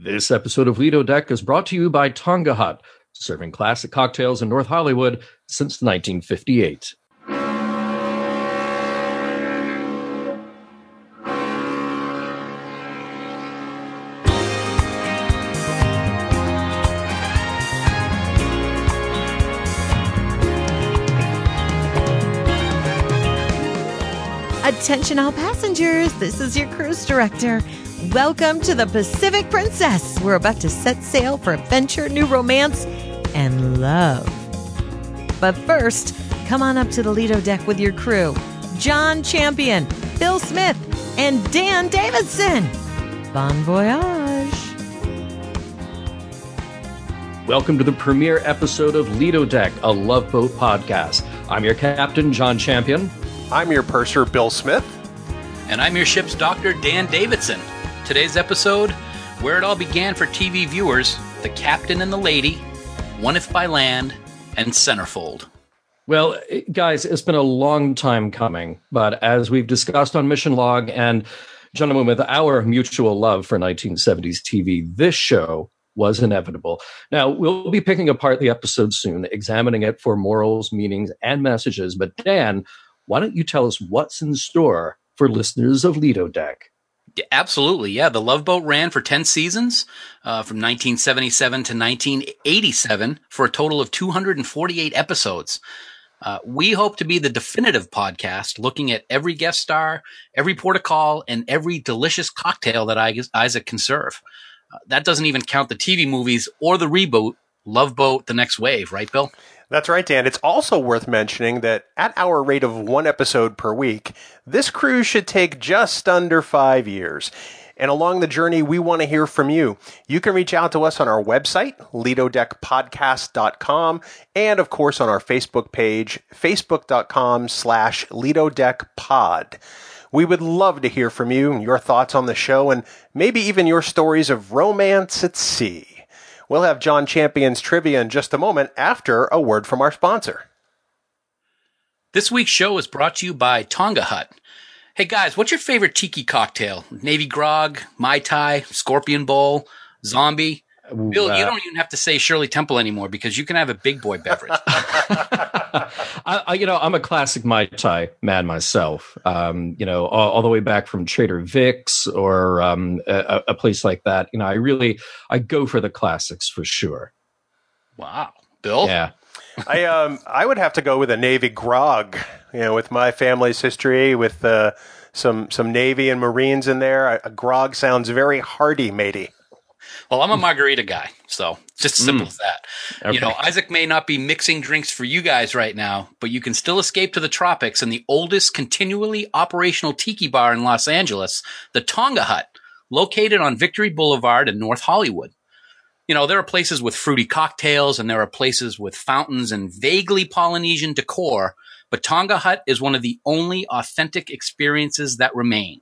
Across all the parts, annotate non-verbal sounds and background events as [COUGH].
This episode of Lido Deck is brought to you by Tonga Hut, serving classic cocktails in North Hollywood since 1958. Attention, all passengers. This is your cruise director. Welcome to the Pacific Princess. We're about to set sail for adventure, new romance, and love. But first, come on up to the Lido deck with your crew John Champion, Bill Smith, and Dan Davidson. Bon voyage. Welcome to the premiere episode of Lido Deck, a Love Boat podcast. I'm your captain, John Champion. I'm your purser, Bill Smith. And I'm your ship's doctor, Dan Davidson. Today's episode where it all began for TV viewers The Captain and the Lady, One If by Land, and Centerfold. Well, guys, it's been a long time coming, but as we've discussed on Mission Log and gentlemen, with our mutual love for 1970s TV, this show was inevitable. Now, we'll be picking apart the episode soon, examining it for morals, meanings, and messages. But Dan, why don't you tell us what's in store for listeners of Lido Deck? Absolutely, yeah. The Love Boat ran for 10 seasons uh, from 1977 to 1987 for a total of 248 episodes. Uh, we hope to be the definitive podcast looking at every guest star, every port of call, and every delicious cocktail that Isaac can serve. Uh, that doesn't even count the TV movies or the reboot, Love Boat The Next Wave, right, Bill? That's right, Dan. It's also worth mentioning that at our rate of one episode per week, this cruise should take just under five years. And along the journey, we want to hear from you. You can reach out to us on our website, lidodeckpodcast.com, and of course on our Facebook page, facebook.com slash lidodeckpod. We would love to hear from you, your thoughts on the show, and maybe even your stories of romance at sea. We'll have John Champion's trivia in just a moment after a word from our sponsor. This week's show is brought to you by Tonga Hut. Hey guys, what's your favorite tiki cocktail? Navy grog, Mai Tai, Scorpion Bowl, Zombie? Ooh, Bill, uh, you don't even have to say Shirley Temple anymore because you can have a big boy beverage. [LAUGHS] I, I, you know, I'm a classic Mai Tai man myself. Um, you know, all, all, the way back from Trader Vic's or um, a, a, place like that. You know, I really I go for the classics for sure. Wow, Bill. Yeah. I um I would have to go with a Navy grog. You know, with my family's history, with uh, some some Navy and Marines in there, a, a grog sounds very hearty, matey. Well, I'm a margarita guy, so it's just as simple mm. as that. Okay. You know, Isaac may not be mixing drinks for you guys right now, but you can still escape to the tropics and the oldest continually operational tiki bar in Los Angeles, the Tonga Hut, located on Victory Boulevard in North Hollywood. You know, there are places with fruity cocktails and there are places with fountains and vaguely Polynesian decor, but Tonga Hut is one of the only authentic experiences that remain.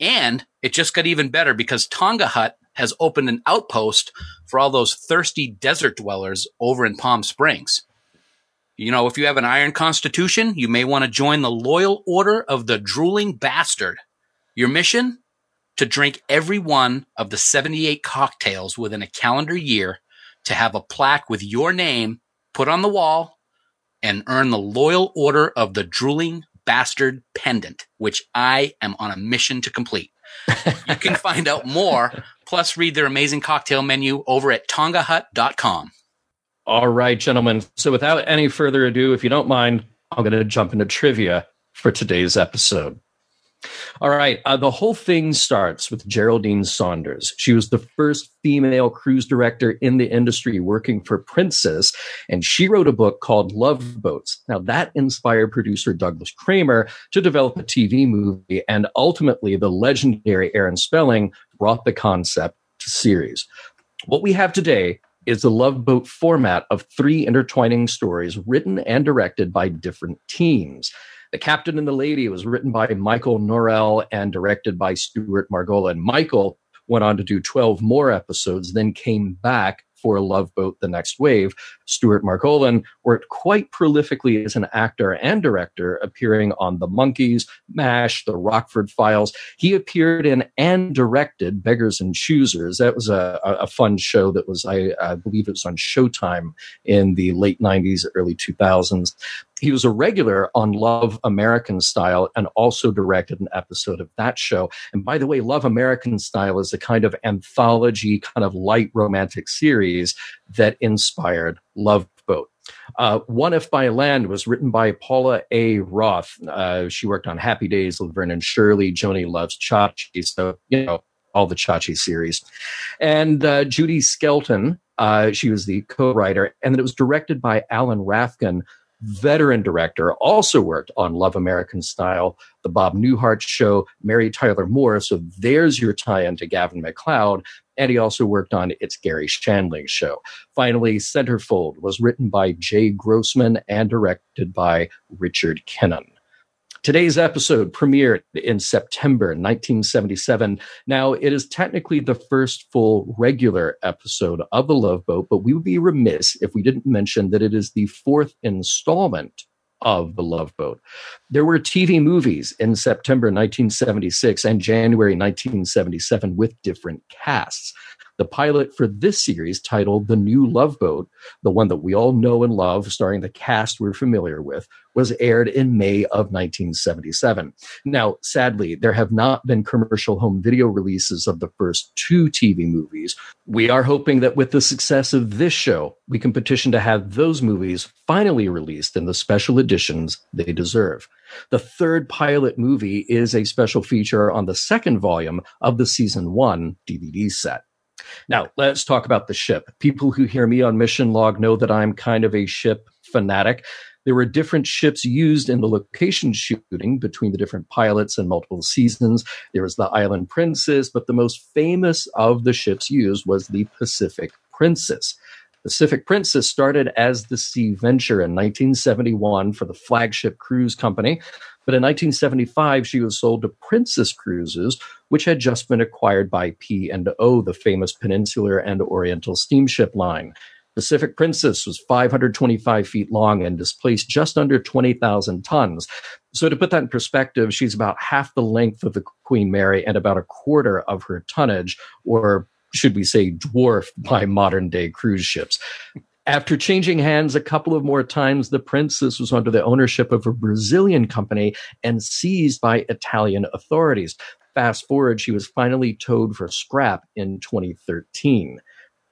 And it just got even better because Tonga Hut has opened an outpost for all those thirsty desert dwellers over in Palm Springs. You know, if you have an iron constitution, you may want to join the Loyal Order of the Drooling Bastard. Your mission? To drink every one of the 78 cocktails within a calendar year to have a plaque with your name put on the wall and earn the Loyal Order of the Drooling Bastard pendant, which I am on a mission to complete. you can [LAUGHS] find out more plus read their amazing cocktail menu over at tongahut.com. All right, gentlemen. So without any further ado, if you don't mind, I'm going to jump into trivia for today's episode. All right. Uh, the whole thing starts with Geraldine Saunders. She was the first female cruise director in the industry working for Princess, and she wrote a book called Love Boats. Now, that inspired producer Douglas Cramer to develop a TV movie, and ultimately, the legendary Aaron Spelling brought the concept to series. What we have today is the Love Boat format of three intertwining stories written and directed by different teams. The Captain and the Lady was written by Michael Norell and directed by Stuart Margolin. And Michael went on to do 12 more episodes, then came back for Love Boat The Next Wave, Stuart Margolin worked quite prolifically as an actor and director, appearing on The Monkees, MASH, The Rockford Files. He appeared in and directed Beggars and Choosers. That was a, a fun show that was, I, I believe it was on Showtime in the late 90s, early 2000s. He was a regular on Love American Style and also directed an episode of that show. And by the way, Love American Style is a kind of anthology, kind of light romantic series that inspired Love Boat. Uh, One If by Land was written by Paula A. Roth. Uh, she worked on Happy Days, Laverne and Shirley, Joni Loves Chachi. So, you know, all the Chachi series. And uh, Judy Skelton, uh, she was the co-writer, and then it was directed by Alan Rafkin, veteran director, also worked on Love American Style, The Bob Newhart Show, Mary Tyler Moore. So there's your tie in to Gavin MacLeod. And he also worked on It's Garry Shandling's show. Finally, Centerfold was written by Jay Grossman and directed by Richard Kinon. Today's episode premiered in September 1977. Now, it is technically the first full regular episode of The Love Boat, but we would be remiss if we didn't mention that it is the fourth installment of The Love Boat. There were TV movies in September 1976 and January 1977 with different casts. The pilot for this series, titled The New Love Boat, the one that we all know and love, starring the cast we're familiar with, was aired in May of 1977. Now, sadly, there have not been commercial home video releases of the first two TV movies. We are hoping that with the success of this show, we can petition to have those movies finally released in the special editions they deserve. The third pilot movie is a special feature on the second volume of the season one DVD set. Now, let's talk about the ship. People who hear me on Mission Log know that I'm kind of a ship fanatic. There were different ships used in the location shooting between the different pilots and multiple seasons. There was the Island Princess, but the most famous of the ships used was the Pacific Princess. Pacific Princess started as the Sea Venture in 1971 for the flagship cruise company, but in 1975 she was sold to Princess Cruises, which had just been acquired by P&O, the famous Peninsular and Oriental steamship line. Pacific Princess was 525 feet long and displaced just under 20,000 tons. So to put that in perspective, she's about half the length of the Queen Mary and about a quarter of her tonnage, or should we say dwarfed [LAUGHS] by modern day cruise ships. After changing hands a couple of more times, the Princess was under the ownership of a Brazilian company and seized by Italian authorities. Fast forward, she was finally towed for scrap in 2013.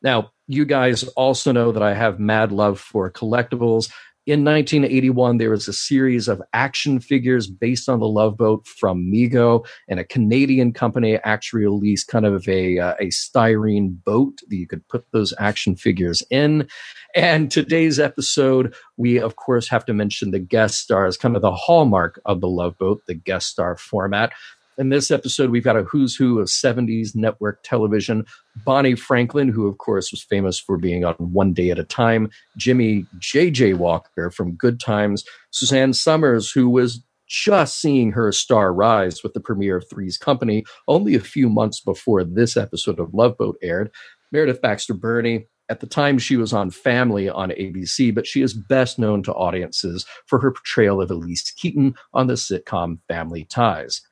Now, you guys also know that I have mad love for collectibles. In 1981, there was a series of action figures based on the Love Boat from Mego, and a Canadian company actually released kind of a, uh, a styrene boat that you could put those action figures in. And today's episode, we of course have to mention the guest star, stars, kind of the hallmark of the Love Boat, the guest star format. In this episode, we've got a who's who of 70s network television. Bonnie Franklin, who of course was famous for being on One Day at a Time. Jimmy J.J. Walker from Good Times. Suzanne Somers, who was just seeing her star rise with the premiere of Three's Company only a few months before this episode of Love Boat aired. Meredith Baxter Birney, at the time, she was on Family on ABC, but she is best known to audiences for her portrayal of Elise Keaton on the sitcom Family Ties.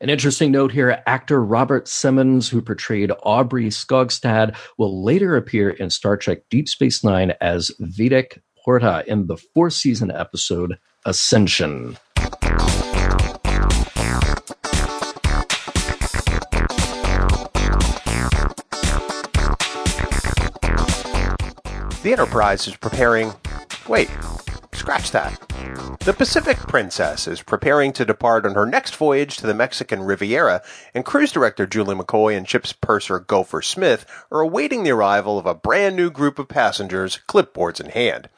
An interesting note here actor Robert Simmons, who portrayed Aubrey Skogstad, will later appear in Star Trek Deep Space Nine as Vedek Porta in the fourth season episode Accession. The Enterprise is preparing. Wait, scratch that. The Pacific Princess is preparing to depart on her next voyage to the Mexican Riviera, and cruise director Julie McCoy and ship's purser Gopher Smith are awaiting the arrival of a brand new group of passengers, clipboards in hand.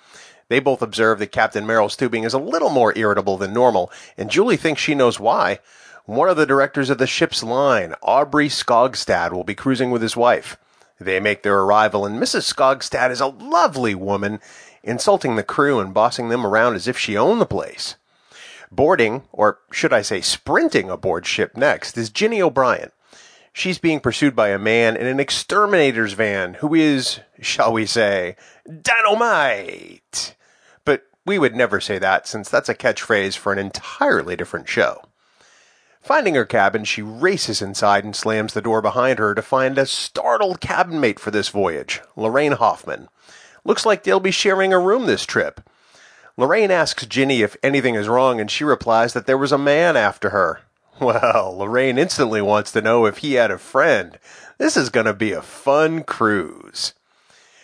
They both observe that Captain Merrill Stubing is a little more irritable than normal, and Julie thinks she knows why. One of the directors of the ship's line, Aubrey Skogstad, will be cruising with his wife. They make their arrival, and Mrs. Skogstad is a lovely woman insulting the crew and bossing them around as if she owned the place. Boarding, or should I say sprinting aboard ship next, is Ginny O'Brien. She's being pursued by a man in an exterminator's van who is, shall we say, dynamite. But we would never say that since that's a catchphrase for an entirely different show. Finding her cabin, she races inside and slams the door behind her to find a startled cabin mate for this voyage, Lorraine Hoffman. Looks like they'll be sharing a room this trip. Lorraine asks Ginny if anything is wrong, and she replies that there was a man after her. [LAUGHS] Well, Lorraine instantly wants to know if he had a friend. This is going to be a fun cruise.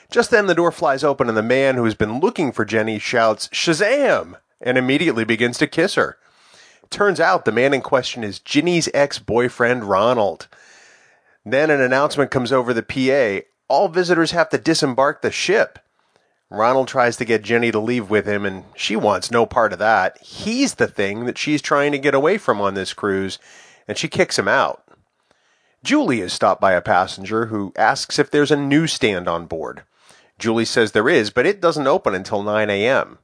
Just then, the door flies open, and the man who has been looking for Jenny shouts, Shazam! and immediately begins to kiss her. Turns out the man in question is Ginny's ex boyfriend, Ronald. Then an announcement comes over the PA all visitors have to disembark the ship. Ronald tries to get Jenny to leave with him, and she wants no part of that. He's the thing that she's trying to get away from on this cruise, and she kicks him out. Julie is stopped by a passenger who asks if there's a newsstand on board. Julie says there is, but it doesn't open until 9 a.m.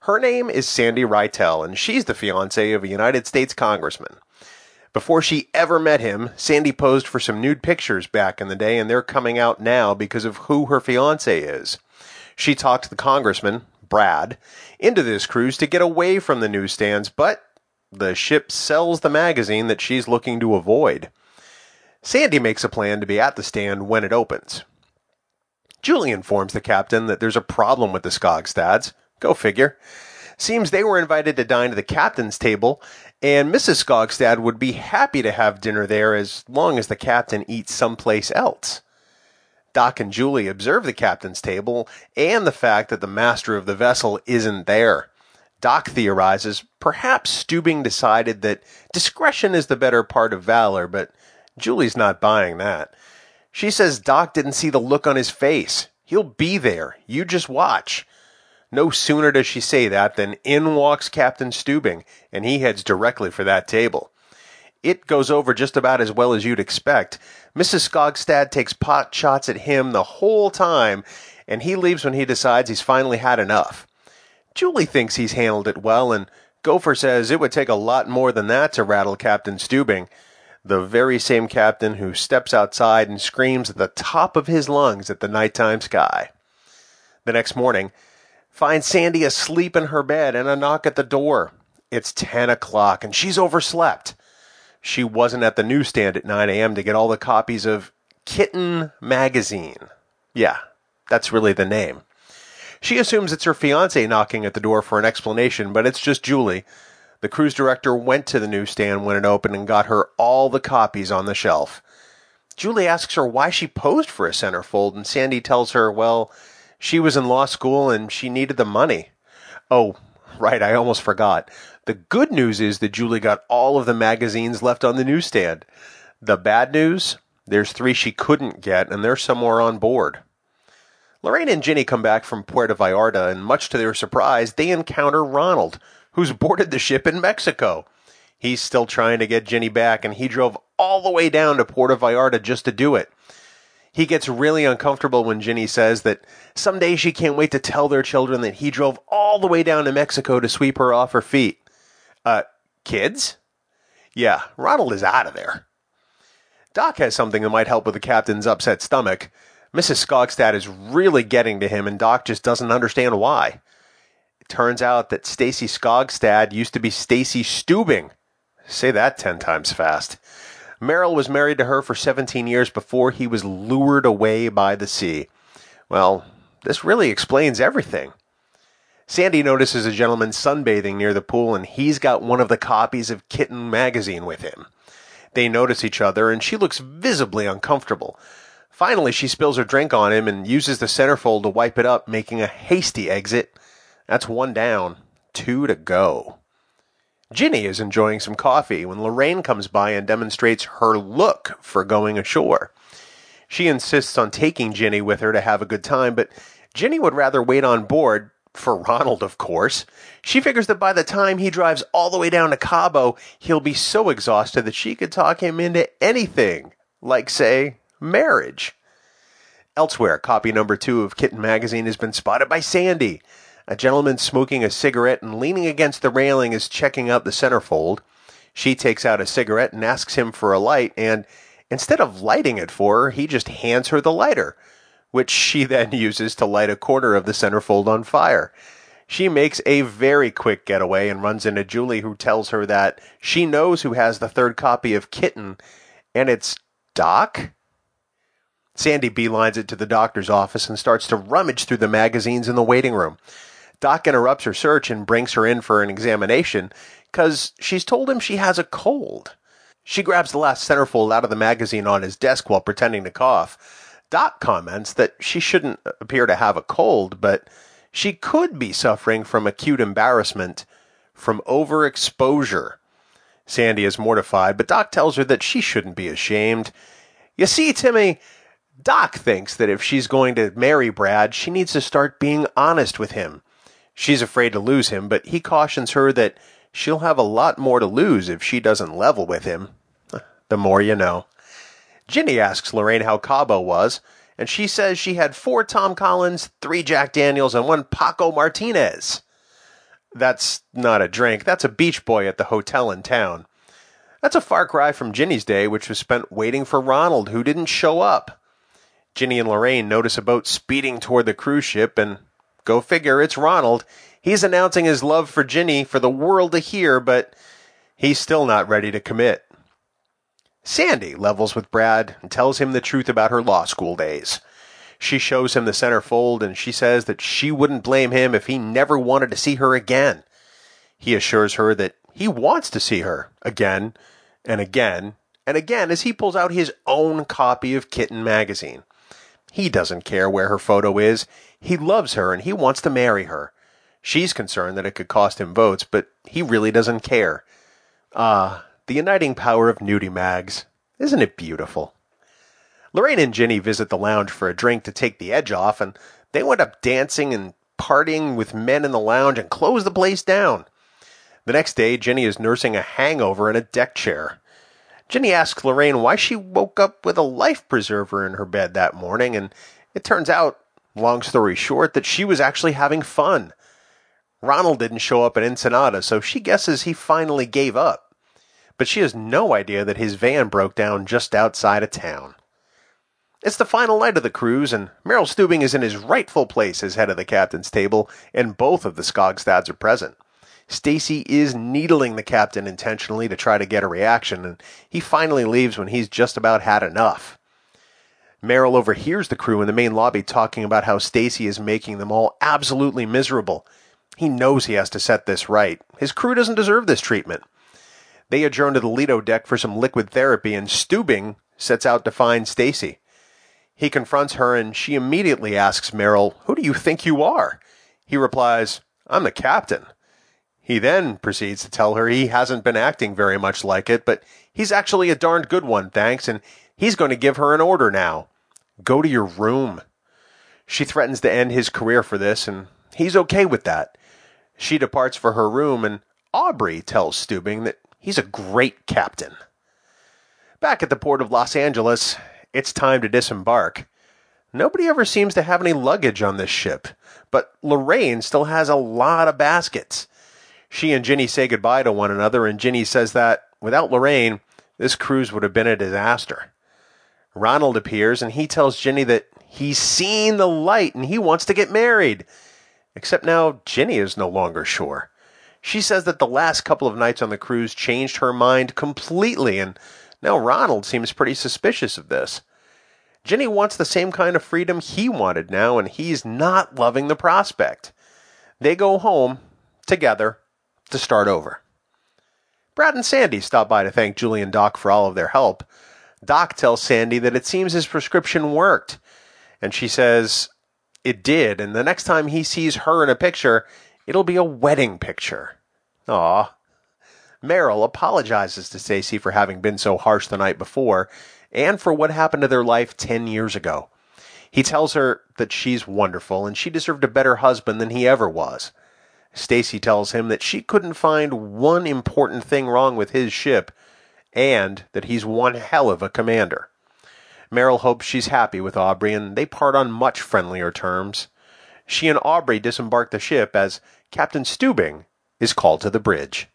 Her name is Sandy Rytel, and she's the fiancee of a United States congressman. Before she ever met him, Sandy posed for some nude pictures back in the day, and they're coming out now because of who her fiance is. She talked the congressman, Brad, into this cruise to get away from the newsstands, but the ship sells the magazine that she's looking to avoid. Sandy makes a plan to be at the stand when it opens. Julie informs the captain that there's a problem with the Skogstads. Go figure. Seems they were invited to dine at the captain's table, and Mrs. Skogstad would be happy to have dinner there as long as the captain eats someplace else. Doc and Julie observe the captain's table and the fact that the master of the vessel isn't there. Doc theorizes perhaps Stubing decided that discretion is the better part of valor, but Julie's not buying that. She says Doc didn't see the look on his face. He'll be there. You just watch. No sooner does she say that than in walks Captain Stubing, and he heads directly for that table. It goes over just about as well as you'd expect, Mrs. Skogstad takes pot shots at him the whole time, and he leaves when he decides he's finally had enough. Julie thinks he's handled it well, and Gopher says it would take a lot more than that to rattle Captain Stubing, the very same captain who steps outside and screams at the top of his lungs at the nighttime sky. The next morning, finds Sandy asleep in her bed and a knock at the door. It's 10 o'clock and she's overslept she wasn't at the newsstand at 9 a.m. to get all the copies of Kitten Magazine. Yeah, that's really the name. She assumes it's her fiance knocking at the door for an explanation, but it's just Julie. The cruise director went to the newsstand when it opened and got her all the copies on the shelf. Julie asks her why she posed for a centerfold, and Sandy tells her, well, she was in law school and she needed the money. Oh, right, I almost forgot. The good news is that Julie got all of the magazines left on the newsstand. The bad news? There's three she couldn't get, and they're somewhere on board. Lorraine and Ginny come back from Puerto Vallarta, and much to their surprise, they encounter Ronald, who's boarded the ship in Mexico. He's still trying to get Ginny back, and he drove all the way down to Puerto Vallarta just to do it. He gets really uncomfortable when Ginny says that someday she can't wait to tell their children that he drove all the way down to Mexico to sweep her off her feet. Uh, kids? Yeah, Ronald is out of there. Doc has something that might help with the captain's upset stomach. Mrs. Skogstad is really getting to him, and Doc just doesn't understand why. It turns out that Stacy Skogstad used to be Stacy Stubing. Say that ten times fast. Merrill was married to her for 17 years before he was lured away by the sea. Well, this really explains everything. Sandy notices a gentleman sunbathing near the pool, and he's got one of the copies of Kitten magazine with him. They notice each other, and she looks visibly uncomfortable. Finally, she spills her drink on him and uses the centerfold to wipe it up, making a hasty exit. That's one down, two to go. Ginny is enjoying some coffee when Lorraine comes by and demonstrates her look for going ashore. She insists on taking Ginny with her to have a good time, but Ginny would rather wait on board for Ronald, of course. She figures that by the time he drives all the way down to Cabo, he'll be so exhausted that she could talk him into anything, like, say, marriage. Elsewhere, copy number two of Kitten Magazine has been spotted by Sandy. A gentleman smoking a cigarette and leaning against the railing is checking out the centerfold. She takes out a cigarette and asks him for a light, and Instead of lighting it for her, he just hands her the lighter, which she then uses to light a corner of the centerfold on fire. She makes a very quick getaway and runs into Julie, who tells her that she knows who has the third copy of Kitten, and it's Doc? Sandy beelines it to the doctor's office and starts to rummage through the magazines in the waiting room. Doc interrupts her search and brings her in for an examination because she's told him she has a cold. She grabs the last centerfold out of the magazine on his desk while pretending to cough. Doc comments that she shouldn't appear to have a cold, but she could be suffering from acute embarrassment from overexposure. Sandy is mortified, but Doc tells her that she shouldn't be ashamed. You see, Timmy, Doc thinks that if she's going to marry Brad, she needs to start being honest with him. She's afraid to lose him, but he cautions her that she'll have a lot more to lose if she doesn't level with him. The more you know. Ginny asks Lorraine how Cabo was, and she says she had four Tom Collins, three Jack Daniels, and one Paco Martinez. That's not a drink, that's a beach boy at the hotel in town. That's a far cry from Ginny's day, which was spent waiting for Ronald, who didn't show up. Ginny and Lorraine notice a boat speeding toward the cruise ship, and go figure, it's Ronald. He's announcing his love for Ginny for the world to hear, but he's still not ready to commit. Sandy levels with Brad and tells him the truth about her law school days. She shows him the centerfold and she says that she wouldn't blame him if he never wanted to see her again. He assures her that he wants to see her again and again and again as he pulls out his own copy of Kitten magazine. He doesn't care where her photo is. He loves her and he wants to marry her. She's concerned that it could cost him votes, but he really doesn't care. Ah, the uniting power of nudie mags. Isn't it beautiful? Lorraine and Ginny visit the lounge for a drink to take the edge off, and they wind up dancing and partying with men in the lounge and close the place down. The next day, Ginny is nursing a hangover in a deck chair. Ginny asks Lorraine why she woke up with a life preserver in her bed that morning, and it turns out, long story short, that she was actually having fun. Ronald didn't show up at Ensenada, so she guesses he finally gave up but she has no idea that his van broke down just outside of town. It's the final night of the cruise, and Merrill Stubing is in his rightful place as head of the captain's table, and both of the Skogstads are present. Stacy is needling the captain intentionally to try to get a reaction, and he finally leaves when he's just about had enough. Merrill overhears the crew in the main lobby talking about how Stacy is making them all absolutely miserable. He knows he has to set this right. His crew doesn't deserve this treatment. They adjourn to the Lido deck for some liquid therapy, and Stubing sets out to find Stacy. He confronts her, and she immediately asks Merrill, Who do you think you are? He replies, I'm the captain. He then proceeds to tell her he hasn't been acting very much like it, but he's actually a darned good one, thanks, and he's going to give her an order now. Go to your room. She threatens to end his career for this, and he's okay with that. She departs for her room, and Aubrey tells Stubing that He's a great captain. Back at the port of Los Angeles, it's time to disembark. Nobody ever seems to have any luggage on this ship, but Lorraine still has a lot of baskets. She and Ginny say goodbye to one another, and Ginny says that, without Lorraine, this cruise would have been a disaster. Ronald appears, and he tells Ginny that he's seen the light and he wants to get married. Except now Ginny is no longer sure. She says that the last couple of nights on the cruise changed her mind completely, and now Ronald seems pretty suspicious of this. Ginny wants the same kind of freedom he wanted now, and he's not loving the prospect. They go home together to start over. Brad and Sandy stop by to thank Julie and Doc for all of their help. Doc tells Sandy that it seems his prescription worked, and she says it did, and the next time he sees her in a picture, It'll be a wedding picture. Aw. Merrill apologizes to Stacy for having been so harsh the night before and for what happened to their life 10 years ago. He tells her that she's wonderful and she deserved a better husband than he ever was. Stacy tells him that she couldn't find one important thing wrong with his ship and that he's one hell of a commander. Merrill hopes she's happy with Aubrey and they part on much friendlier terms. She and Aubrey disembark the ship as Captain Stubing is called to the bridge.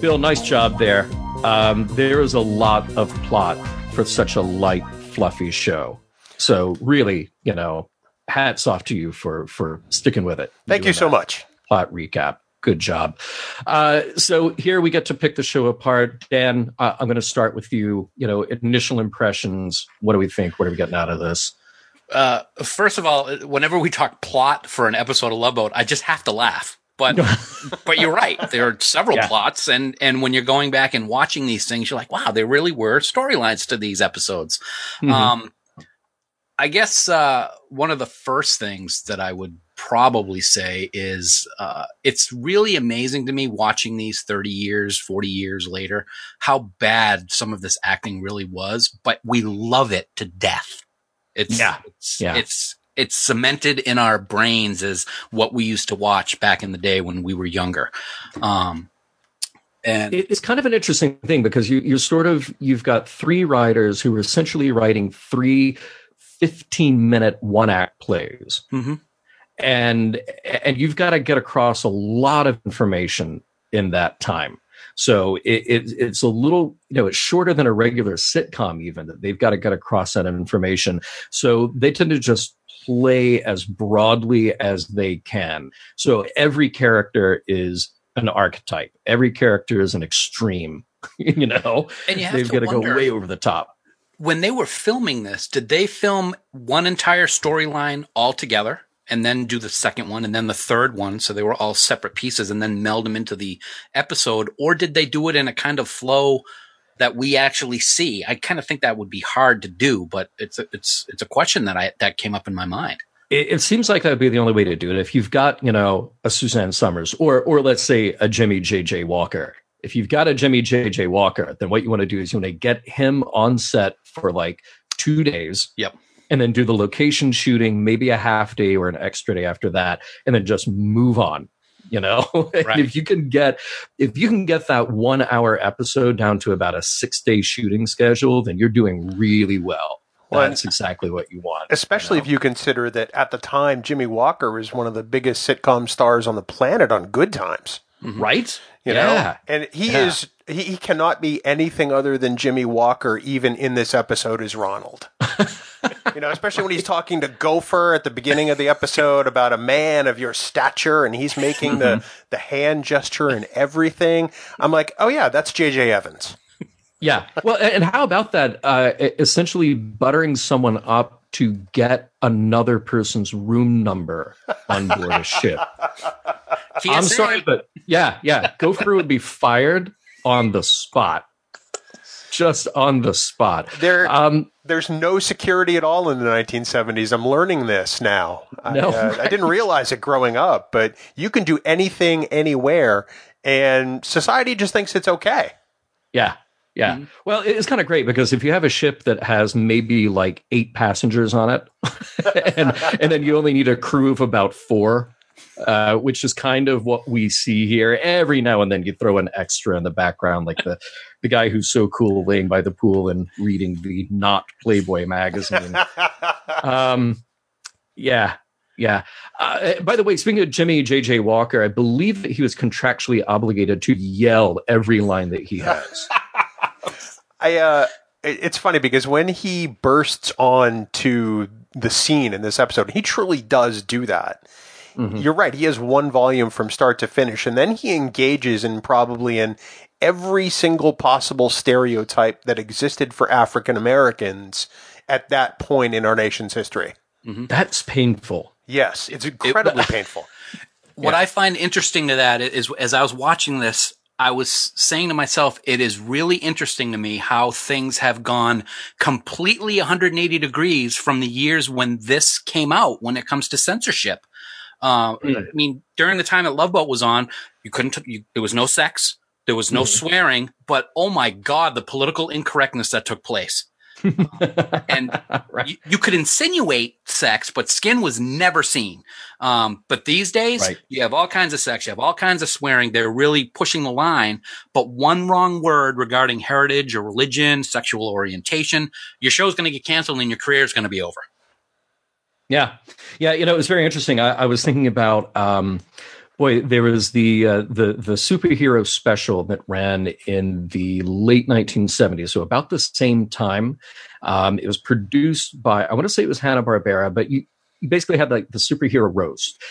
Bill, nice job there. Um, there is a lot of plot for such a light, fluffy show. So really, you know, hats off to you for for sticking with it. Thank you so that. much. Plot recap. Good job. Uh, so here we get to pick the show apart. Dan, uh, I'm going to start with you. You know, initial impressions. What do we think? What are we getting out of this? Uh, first of all, whenever we talk plot for an episode of Love Boat, I just have to laugh. But [LAUGHS] but you're right. There are several yeah. plots, and and when you're going back and watching these things, you're like, wow, there really were storylines to these episodes. Mm-hmm. Um, I guess uh, one of the first things that I would probably say is uh, it's really amazing to me watching these 30 years, 40 years later, how bad some of this acting really was, but we love it to death. It's, yeah. It's, yeah. it's, it's cemented in our brains as what we used to watch back in the day when we were younger. Um, and it's kind of an interesting thing because you, you're sort of, you've got three writers who are essentially writing three 15 minute one act plays. Mm-hmm. And, and you've got to get across a lot of information in that time. So it, it, it's a little, you know, it's shorter than a regular sitcom, even that they've got to get across that information. So they tend to just play as broadly as they can. So every character is an archetype. Every character is an extreme, [LAUGHS] you know, and you they've got to go way over the top when they were filming this, did they film one entire storyline all together and then do the second one and then the third one? So they were all separate pieces and then meld them into the episode, or did they do it in a kind of flow that we actually see? I kind of think that would be hard to do, but it's a, it's it's a question that I that came up in my mind. It, it seems like that would be the only way to do it. If you've got you know a Suzanne Somers or or let's say a Jimmy J J Walker, if you've got a Jimmy J.J. Walker, then what you want to do is you want to get him on set for like two days. Yep. And then do the location shooting, maybe a half day or an extra day after that, and then just move on. You know, [LAUGHS] right. if you can get if you can get that one hour episode down to about a six day shooting schedule, then you're doing really well. Well, That's exactly what you want. Especially you know? if you consider that at the time, Jimmy Walker was one of the biggest sitcom stars on the planet on Good Times. Mm-hmm. Right? You yeah. know? And he yeah. is he, he, cannot be anything other than Jimmy Walker even in this episode as Ronald. [LAUGHS] you know, especially when he's talking to Gopher at the beginning of the episode about a man of your stature and he's making the mm-hmm. the hand gesture and everything. I'm like, "Oh yeah, that's JJ Evans." Yeah. Well, and how about that uh, essentially buttering someone up to get another person's room number on board a ship. [LAUGHS] I'm sorry, but yeah, yeah. Gopher would be fired on the spot. Just on the spot. There, um, there's no security at all in the 1970s. I'm learning this now. No, I, uh, right. I didn't realize it growing up, but you can do anything anywhere, and society just thinks it's okay. Yeah, yeah. Mm-hmm. Well, it's kind of great because if you have a ship that has maybe like eight passengers on it, [LAUGHS] and and then you only need a crew of about four, uh, which is kind of what we see here. Every now and then you throw an extra in the background, like the the guy who's so cool laying by the pool and reading the not Playboy magazine. [LAUGHS] um, yeah, yeah. Uh, by the way, speaking of Jimmy J.J. Walker, I believe that he was contractually obligated to yell every line that he has. [LAUGHS] I uh, it's funny because when he bursts on to the scene in this episode, he truly does do that. Mm-hmm. You're right. He has one volume from start to finish, and then he engages in probably in every single possible stereotype that existed for African Americans at that point in our nation's history. Mm-hmm. That's painful. Yes, it's incredibly it, [LAUGHS] painful. What yeah. I find interesting to that is, as I was watching this, I was saying to myself, it is really interesting to me how things have gone completely 180 degrees from the years when this came out when it comes to censorship. Uh, mm. I mean, during the time that Love Boat was on, you couldn't, you, there was no sex, there was no mm. swearing, but oh my God, the political incorrectness that took place. [LAUGHS] and right. you, you, could insinuate sex, but skin was never seen. Um, but these days, right. you have all kinds of sex, you have all kinds of swearing. They're really pushing the line. But one wrong word regarding heritage or religion, sexual orientation, your show's going to get canceled and your career is going to be over. Yeah, yeah. You know, it was very interesting. I, I was thinking about. Um, Boy, there was the uh, the the superhero special that ran in the late 1970s, so about the same time. Um, it was produced by I want to say it was Hanna Barbera, but you, you basically had like the superhero roast,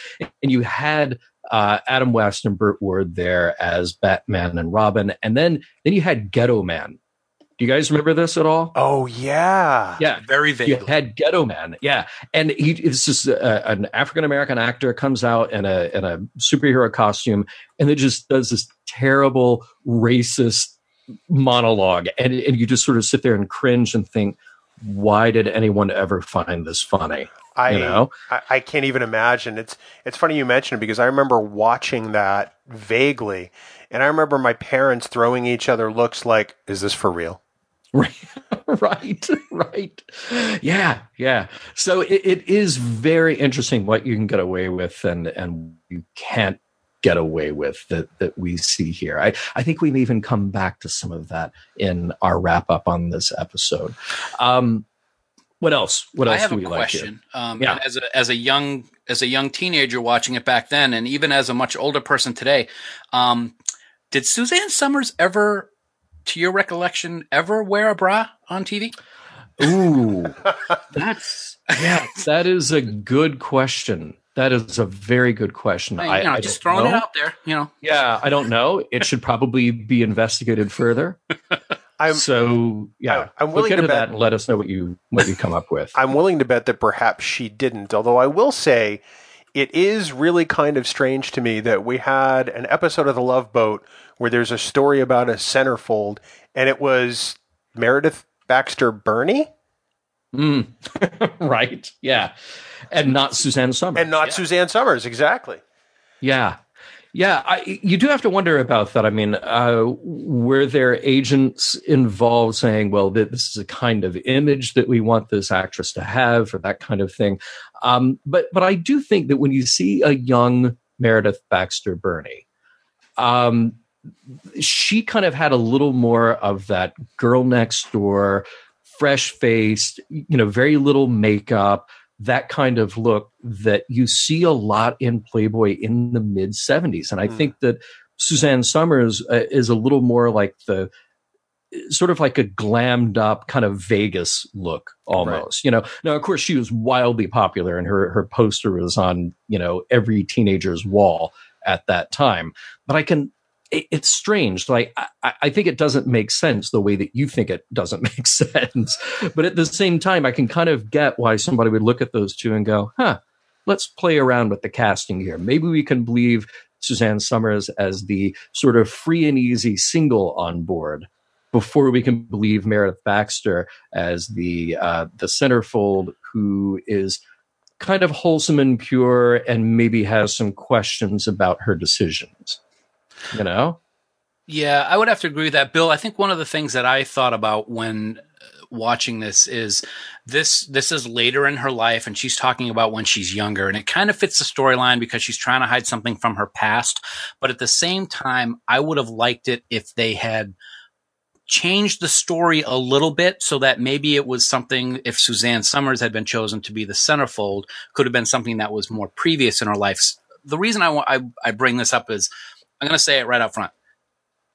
and you had uh, Adam West and Burt Ward there as Batman and Robin, and then then you had Ghetto Man. Do you guys remember this at all? Oh yeah, yeah, very vaguely. You had Ghetto Man, yeah, and he it's just a, an African American actor comes out in a in a superhero costume, and it just does this terrible racist monologue, and and you just sort of sit there and cringe and think, why did anyone ever find this funny? I, you know? I, I can't even imagine. It's it's funny you mentioned it because I remember watching that vaguely, and I remember my parents throwing each other looks like, "Is this for real?" [LAUGHS] right, right. Yeah, yeah. So it, it is very interesting what you can get away with and and you can't get away with that that we see here. I, I think we even come back to some of that in our wrap up on this episode. Um, what else? What else I have do we a like question. here? Um, Yeah. As a as a young as a young teenager watching it back then, and even as a much older person today, um, did Suzanne Somers ever, to your recollection, ever wear a bra on TV? Ooh, [LAUGHS] that's yeah. [LAUGHS] That is a good question. That is a very good question. I, you know, I just don't throwing know. it out there. You know, Yeah, I don't know. It should probably be investigated further. [LAUGHS] I'm so yeah, I'm willing look into to bet- that and let us know what you what you come up with. I'm willing to bet that perhaps she didn't. Although I will say, it is really kind of strange to me that we had an episode of The Love Boat where there's a story about a centerfold, and it was Meredith Baxter Birney Mm. [LAUGHS] right? Yeah, and not Suzanne Somers. and not Suzanne Somers. Exactly. Yeah. Yeah, I, you do have to wonder about that. I mean, uh, were there agents involved saying, well, this is a kind of image that we want this actress to have or that kind of thing? Um, but, but I do think that when you see a young Meredith Baxter Burney, um, she kind of had a little more of that girl next door, fresh faced, you know, very little makeup, that kind of look that you see a lot in Playboy in the mid 70s. And I Hmm. think that Suzanne Somers uh, is a little more like the sort of like a glammed up kind of Vegas look almost. You know, now of course she was wildly popular and her her poster was on, you know, every teenager's wall at that time. But I can it, it's strange. Like I, I think it doesn't make sense the way that you think it doesn't [LAUGHS] make sense. But at the same time, I can kind of get why somebody would look at those two and go, huh, let's play around with the casting here. Maybe we can believe Suzanne Somers as the sort of free and easy single on board before we can believe Meredith Baxter as the uh, the centerfold who is kind of wholesome and pure and maybe has some questions about her decisions. You know? Yeah, I would have to agree with that, Bill. I think one of the things that I thought about when uh, watching this is this this is later in her life and she's talking about when she's younger and it kind of fits the storyline because she's trying to hide something from her past, but at the same time I would have liked it if they had changed the story a little bit so that maybe it was something if Suzanne Somers had been chosen to be the centerfold could have been something that was more previous in her life. The reason I I, I bring this up is I'm going to say it right up front.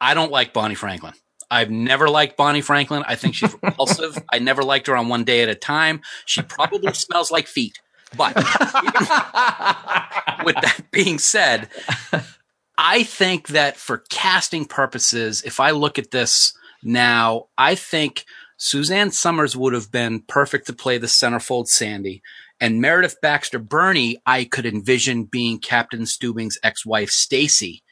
I don't like Bonnie Franklin. I've never liked Bonnie Franklin. I think she's repulsive. [LAUGHS] I never liked her on one day at a time. She probably smells like feet. But [LAUGHS] with that being said, I think that for casting purposes, if I look at this now, I think Suzanne Somers would have been perfect to play the centerfold Sandy. And Meredith Baxter Birney, I could envision being Captain Stubing's ex-wife Stacy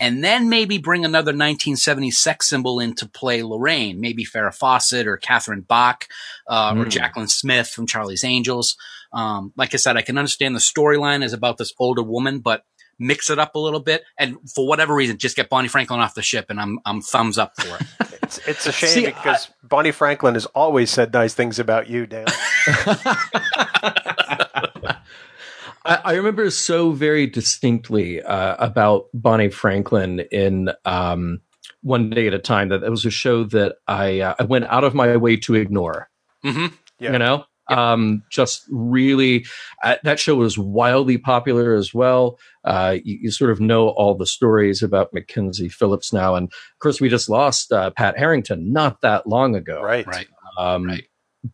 and then maybe bring another 1970s sex symbol into play Lorraine, maybe Farrah Fawcett or Catherine Bach uh, or Mm. Jaclyn Smith from Charlie's Angels. Um, like I said, I can understand the storyline is about this older woman, but mix it up a little bit, and for whatever reason, just get Bonnie Franklin off the ship, and I'm I'm thumbs up for it. [LAUGHS] It's, it's a shame See, because Bonnie Franklin has always said nice things about you, Dan. [LAUGHS] [LAUGHS] I, I remember so very distinctly uh, about Bonnie Franklin in um, One Day at a Time that it was a show that I uh, I went out of my way to ignore. hmm Yeah. You know, Yep. Um, just really, uh, that show was wildly popular as well. Uh, you, you, sort of know all the stories about Mackenzie Phillips now, and of course, we just lost uh, Pat Harrington not that long ago. Right, right, um, right.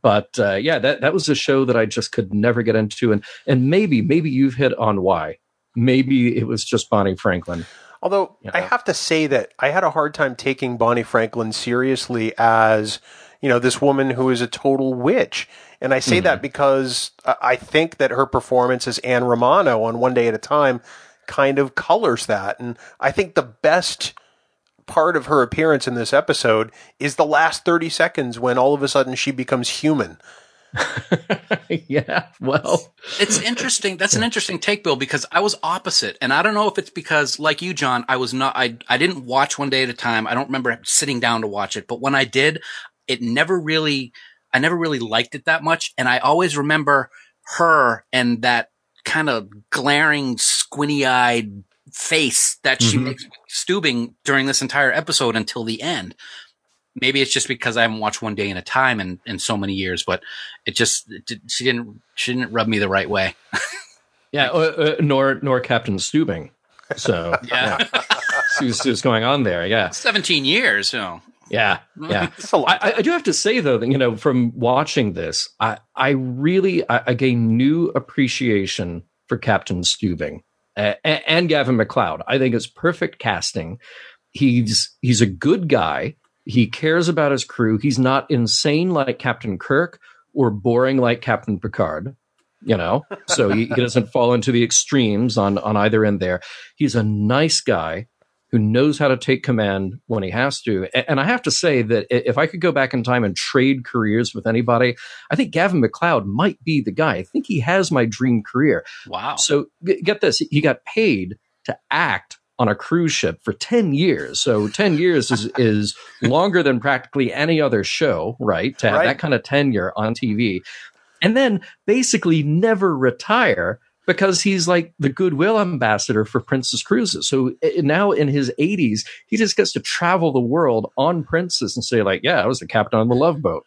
But uh, yeah, that that was a show that I just could never get into, and and maybe maybe you've hit on why. Maybe it was just Bonnie Franklin. Although you know? I have to say that I had a hard time taking Bonnie Franklin seriously as you know this woman who is a total witch and I say mm-hmm. that because I think that her performance as Ann Romano on One Day at a Time kind of colors that. And I think the best part of her appearance in this episode is the last 30 seconds when all of a sudden she becomes human. [LAUGHS] yeah, well, it's interesting. That's an interesting take, Bill, because I was opposite, and I don't know if it's because, like you, John, I was not. I I didn't watch one day at a time. I don't remember sitting down to watch it, but when I did, it never really I never really liked it that much. And I always remember her and that kind of glaring, squinty eyed face that she mm-hmm. makes Stubing during this entire episode until the end. Maybe it's just because I haven't watched one day in a time in, in so many years, but it just, it, she didn't, she didn't rub me the right way. [LAUGHS] yeah. Uh, uh, nor, nor Captain Stubing. So [LAUGHS] yeah, yeah. see, what's going on there. Yeah. 17 years. So yeah, yeah. I, I, do have to say though, that, you know, from watching this, I, I really I, I gain new appreciation for Captain Stubing and, Gavin MacLeod. I think it's perfect casting. He's he's a good guy. He cares about his crew. He's not insane like Captain Kirk or boring like Captain Picard. You know, so he, he doesn't fall into the extremes on on either end. There, he's a nice guy who knows how to take command when he has to. And I have to say that if I could go back in time and trade careers with anybody, I think Gavin MacLeod might be the guy. I think he has my dream career. Wow. So get this he got paid to act on a cruise ship for 10 years. So 10 years is, [LAUGHS] is longer than practically any other show, right? To have right. that kind of tenure on TV. And then basically never retire because he's like the goodwill ambassador for Princess Cruises. So eh, now in his 80s, he just gets to travel the world on Princess and say like, "Yeah, I was the captain on the Love Boat."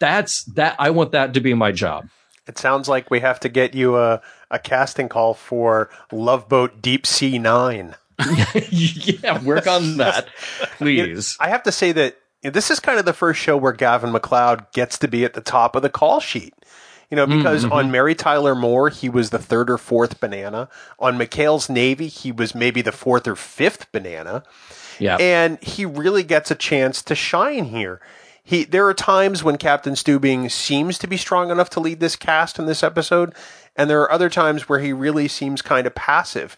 That's that. I want that to be my job. It sounds like we have to get you a a casting call for Love Boat Deep Sea Nine. [LAUGHS] [LAUGHS] yeah, work on that, [LAUGHS] please. I have to say that this is kind of the first show where Gavin MacLeod gets to be at the top of the call sheet. You know, because mm-hmm. on Mary Tyler Moore, he was the third or fourth banana. On McHale's Navy, he was maybe the fourth or fifth banana. Yeah. And he really gets a chance to shine here. He, there are times when Captain Stubing seems to be strong enough to lead this cast in this episode, and there are other times where he really seems kind of passive.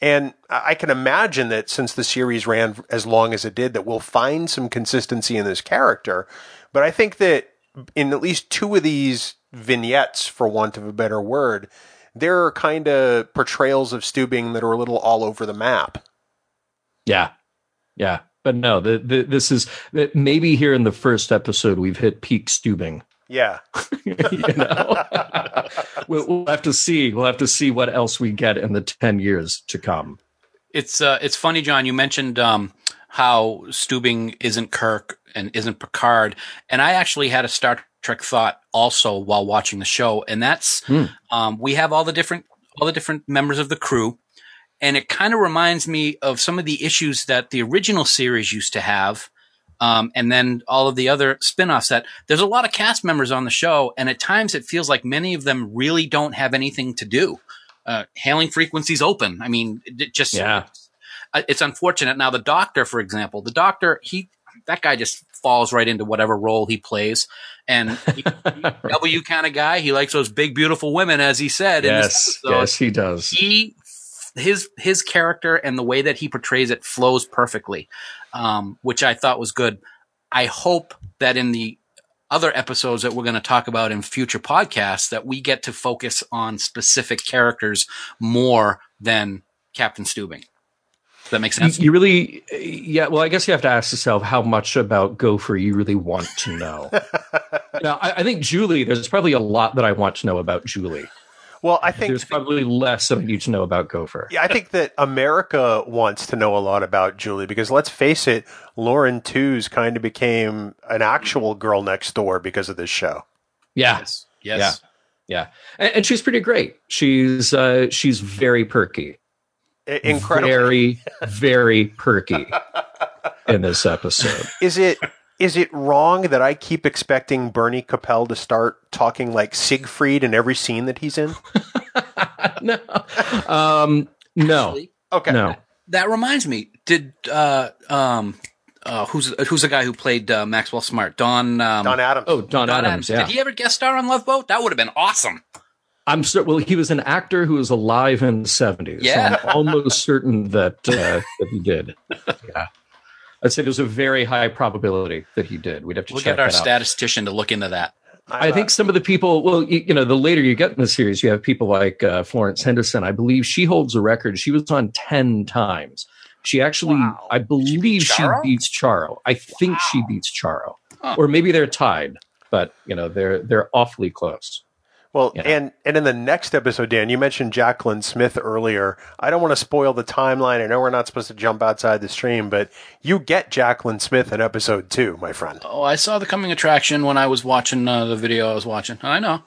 And I can imagine that since the series ran as long as it did, that we'll find some consistency in this character. But I think that in at least two of these vignettes, for want of a better word, there are kind of portrayals of Stubing that are a little all over the map. Yeah, yeah, but no, the, the, this is maybe here in the first episode we've hit peak Stubing. Yeah, [LAUGHS] you know, [LAUGHS] we'll, we'll, have to see. We'll have to see what else we get in the ten years to come. It's uh, it's funny, John. You mentioned um, how Stubing isn't Kirk and isn't Picard, and I actually had a Star Trek thought also while watching the show, and that's hmm. um, we have all the different all the different members of the crew, and it kind of reminds me of some of the issues that the original series used to have. Um, and then all of the other spin-offs that there's a lot of cast members on the show and at times it feels like many of them really don't have anything to do uh, hailing frequencies open i mean it just yeah. Uh, it's unfortunate now the doctor for example the doctor he that guy just falls right into whatever role he plays. And [LAUGHS] he, W kind of guy. He likes those big, beautiful women, as he said. Yes, yes, he does. He his his character and the way that he portrays it flows perfectly, um, which I thought was good. I hope that in the other episodes that we're going to talk about in future podcasts that we get to focus on specific characters more than Captain Stubing. Does that make sense? You really, yeah. Well, I guess you have to ask yourself how much about Gopher you really want to know. [LAUGHS] now, I, I, think Julie. There's probably a lot that I want to know about Julie. Well, I think there's probably less that I need to know about Gopher. Yeah, I think that America wants to know a lot about Julie because let's face it, Lauren Tewes kind of became an actual girl next door because of this show. Yeah. Yes. Yes. Yeah. And, and she's pretty great. She's uh, she's very perky. I- Incredible. Very, very perky in this episode. Is it is it wrong that I keep expecting Bernie Kopell to start talking like Siegfried in every scene that he's in? [LAUGHS] no. Um, no. Actually, Okay. No. that reminds me. Did uh um uh who's who's the guy who played uh, Maxwell Smart? Don um, Don Adams. Oh, Don, Don Adams. Yeah. Did he ever guest star on Love Boat? That would have been awesome. I'm so well. He was an actor who was alive in the 70s. Yeah. So I'm almost certain that uh, [LAUGHS] that he did. Yeah. I'd say there's a very high probability that he did. We'd have to We'll check get our that out. statistician to look into that. I think some of the people, well, you, you know, the later you get in the series, you have people like uh, Florence Henderson. I believe she holds a record. She was on 10 times. She actually, Wow. I believe she, Charo? beats Charo. I think she beats Charo. Huh. Or maybe they're tied, but, you know, they're they're awfully close. Well, Yeah. and and in the next episode, Dan, you mentioned Jaclyn Smith earlier. I don't want to spoil the timeline. I know we're not supposed to jump outside the stream, but you get Jaclyn Smith in episode two, my friend. Oh, I saw the coming attraction when I was watching uh, the video I was watching. I know.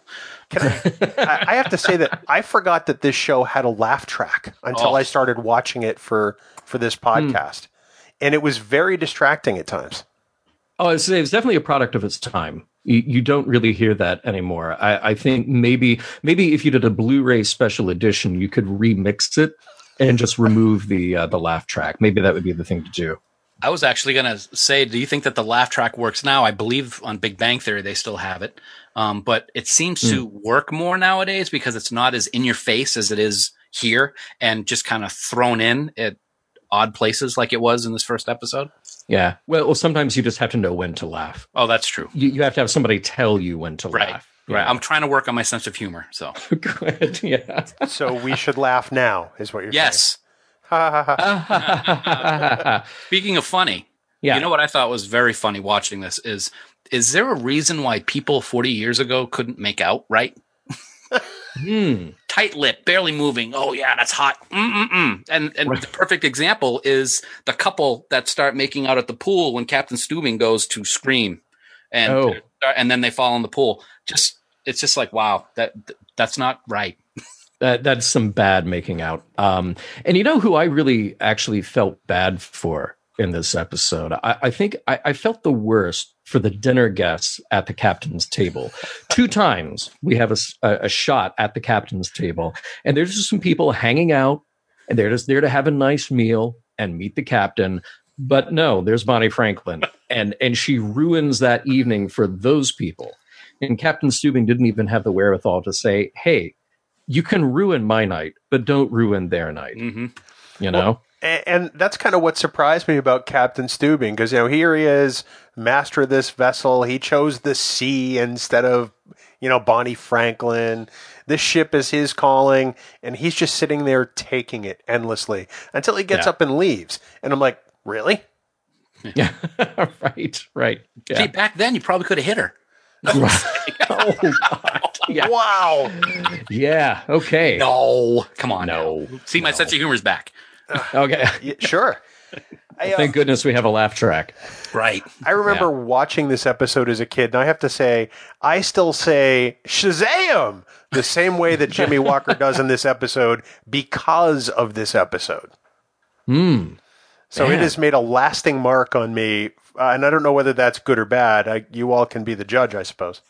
Can I, [LAUGHS] I, I have to say that I forgot that this show had a laugh track until Oh. I started watching it for for this podcast, and it was very distracting at times. Oh, it's, it's definitely a product of its time. You, you don't really hear that anymore. I, I think maybe maybe if you did a Blu-ray special edition, you could remix it and just remove the uh, the laugh track. Maybe that would be the thing to do. I was actually going to say, do you think that the laugh track works now? I believe on Big Bang Theory they still have it, um, but it seems to work more nowadays because it's not as in your face as it is here, and just kind of thrown in at odd places like it was in this first episode. Yeah. Well, well, sometimes you just have to know when to laugh. Oh, that's true. You, you have to have somebody tell you when to Right. laugh. Right. I'm trying to work on my sense of humor. So [LAUGHS] Good. Yeah. So we should laugh now, is what you're yes. saying. Ha, ha, ha. Speaking of funny, yeah. you know what I thought was very funny watching this is is there a reason why people 40 years ago couldn't make out right? Hmm. Tight lip, barely moving. Oh yeah, that's hot. Mm-mm-mm. And and the perfect example is the couple that start making out at the pool when Captain Stubing goes to scream, and Oh. and then they fall in the pool. Just it's just like wow, that that's not right. That that's some bad making out. Um, and you know who I really actually felt bad for in this episode? I, I think I, I felt the worst for the dinner guests at the captain's table. Two times we have a shot at the captain's table, and there's just some people hanging out, and they're just there to have a nice meal and meet the captain. But no, there's Bonnie Franklin, and and she ruins that evening for those people. And Captain Stubing didn't even have the wherewithal to say, "Hey, you can ruin my night, but don't ruin their night." hmm You know? A- And that's kind of what surprised me about Captain Stubing, because you know here he is, master of this vessel. He chose the sea instead of you know Bonnie Franklin. This ship is his calling, and he's just sitting there taking it endlessly until he gets Yeah. up and leaves. And I'm like, really? yeah, [LAUGHS] right, right. See, back then you probably could have hit her. [LAUGHS] Oh, [LAUGHS] oh God. Yeah, Wow. yeah. Okay. No, come on. No. now. See, my sense of humor is back. [LAUGHS] Okay. Yeah, sure. I, uh, Thank goodness we have a laugh track. Right. I remember watching this episode as a kid, and I have to say, I still say Shazam the same way that Jimmie [LAUGHS] Walker does in this episode because of this episode. Hmm. So it has made a lasting mark on me, uh, and I don't know whether that's good or bad. I, you all can be the judge, I suppose.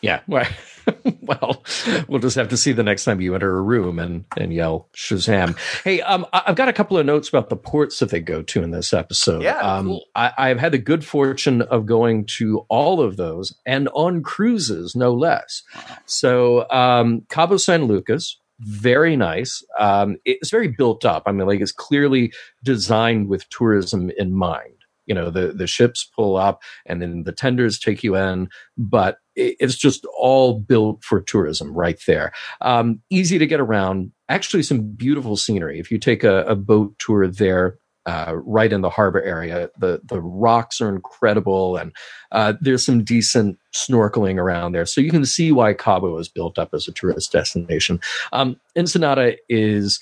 Yeah. Right. [LAUGHS] well, we'll just have to see the next time you enter a room and, and yell Shazam. Hey, um, I've got a couple of notes about the ports that they go to in this episode. Yeah, Um, cool. I, I've had the good fortune of going to all of those and on cruises, no less. So, um, Cabo San Lucas, very nice. Um, it's very built up. I mean, like it's clearly designed with tourism in mind. You know, the, the ships pull up and then the tenders take you in, but it's just all built for tourism right there. Um, easy to get around. Actually, some beautiful scenery. If you take a, a boat tour there, uh, right in the harbor area, the the rocks are incredible, and uh, there's some decent snorkeling around there. So you can see why Cabo is built up as a tourist destination. Um, Ensenada is,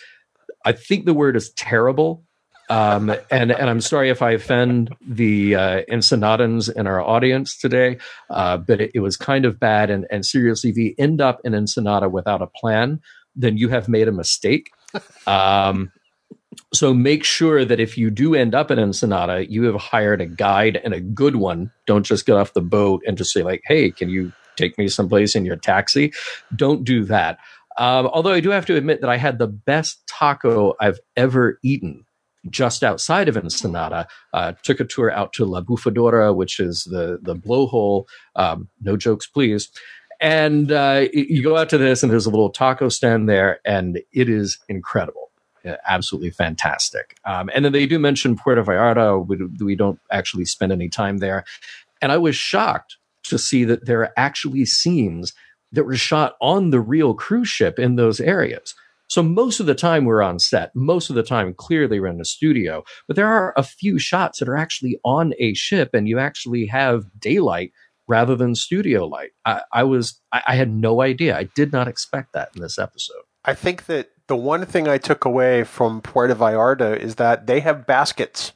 I think the word is terrible. Um, and and I'm sorry if I offend the uh, Ensenadans in our audience today, uh, but it, it, was kind of bad. And, and seriously, if you end up in Ensenada without a plan, then you have made a mistake. Um, so make sure that if you do end up in Ensenada, you have hired a guide and a good one. Don't just get off the boat and just say like, "Hey, can you take me someplace in your taxi?" Don't do that. Um, although I do have to admit that I had the best taco I've ever eaten just outside of Ensenada. Uh, took a tour out to La Bufadora, which is the the blowhole. Um, no jokes, please. And uh, you go out to this, and there's a little taco stand there, and it is incredible, absolutely fantastic. Um, and then they do mention Puerto Vallarta. We, we don't actually spend any time there, and I was shocked to see that there are actually scenes that were shot on the real cruise ship in those areas. So most of the time we're on set. Most of the time, clearly we're in a studio. But there are a few shots that are actually on a ship, and you actually have daylight rather than studio light. I, I was I, I had no idea. I did not expect that in this episode. I think that the one thing I took away from Puerto Vallarta is that they have baskets.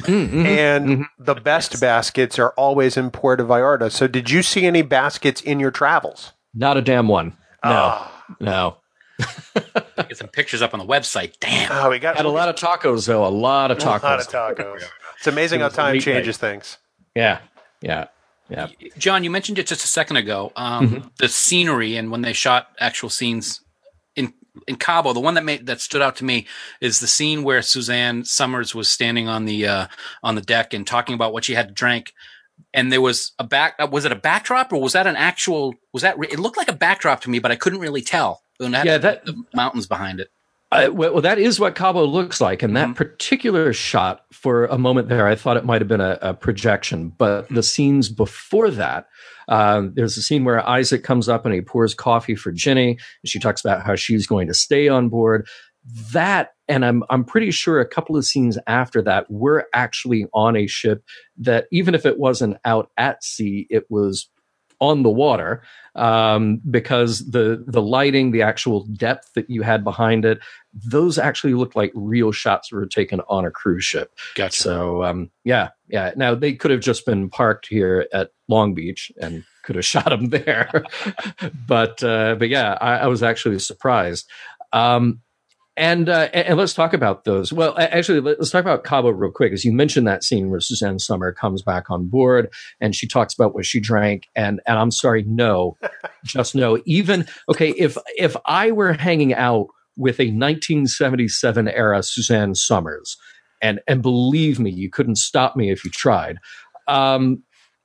Mm-hmm, and mm-hmm. the best yes. baskets are always in Puerto Vallarta. So, did you see any baskets in your travels? Not a damn one. No, oh. no. Get some pictures up on the website. Damn. Oh, we got had a lot of tacos though. A lot of tacos. A lot of tacos. It's amazing it how time changes night. things. Yeah, yeah, yeah. John, you mentioned it just a second ago. Um, mm-hmm. The scenery and when they shot actual scenes in in Cabo, the one that made that stood out to me is the scene where Suzanne Somers was standing on the uh, on the deck and talking about what she had drank and there was a back was it a backdrop or was that an actual was that it looked like a backdrop to me but i couldn't really tell yeah that the mountains behind it uh, well, that is what Cabo looks like. And that mm-hmm. particular shot, for a moment there, I thought it might have been a, a projection. But the scenes before that, uh, there's a scene where Isaac comes up and he pours coffee for Ginny. And she talks about how she's going to stay on board. That, and I'm I'm pretty sure a couple of scenes after that were actually on a ship that, even if it wasn't out at sea, it was on the water um, because the the lighting, the actual depth that you had behind it, those actually looked like real shots that were taken on a cruise ship. Gotcha. So um, yeah, yeah. Now they could have just been parked here at Long Beach and could have [LAUGHS] shot them there, [LAUGHS] but uh, but yeah, I, I was actually surprised. Um, and, uh, and let's talk about those. Well, actually, let's talk about Cabo real quick. As you mentioned that scene where Suzanne Summer comes back on board and she talks about what she drank. And and I'm sorry, no, [LAUGHS] just no. Even okay, if if I were hanging out with a 1977 era Suzanne Somers, and and believe me, you couldn't stop me if you tried. Um,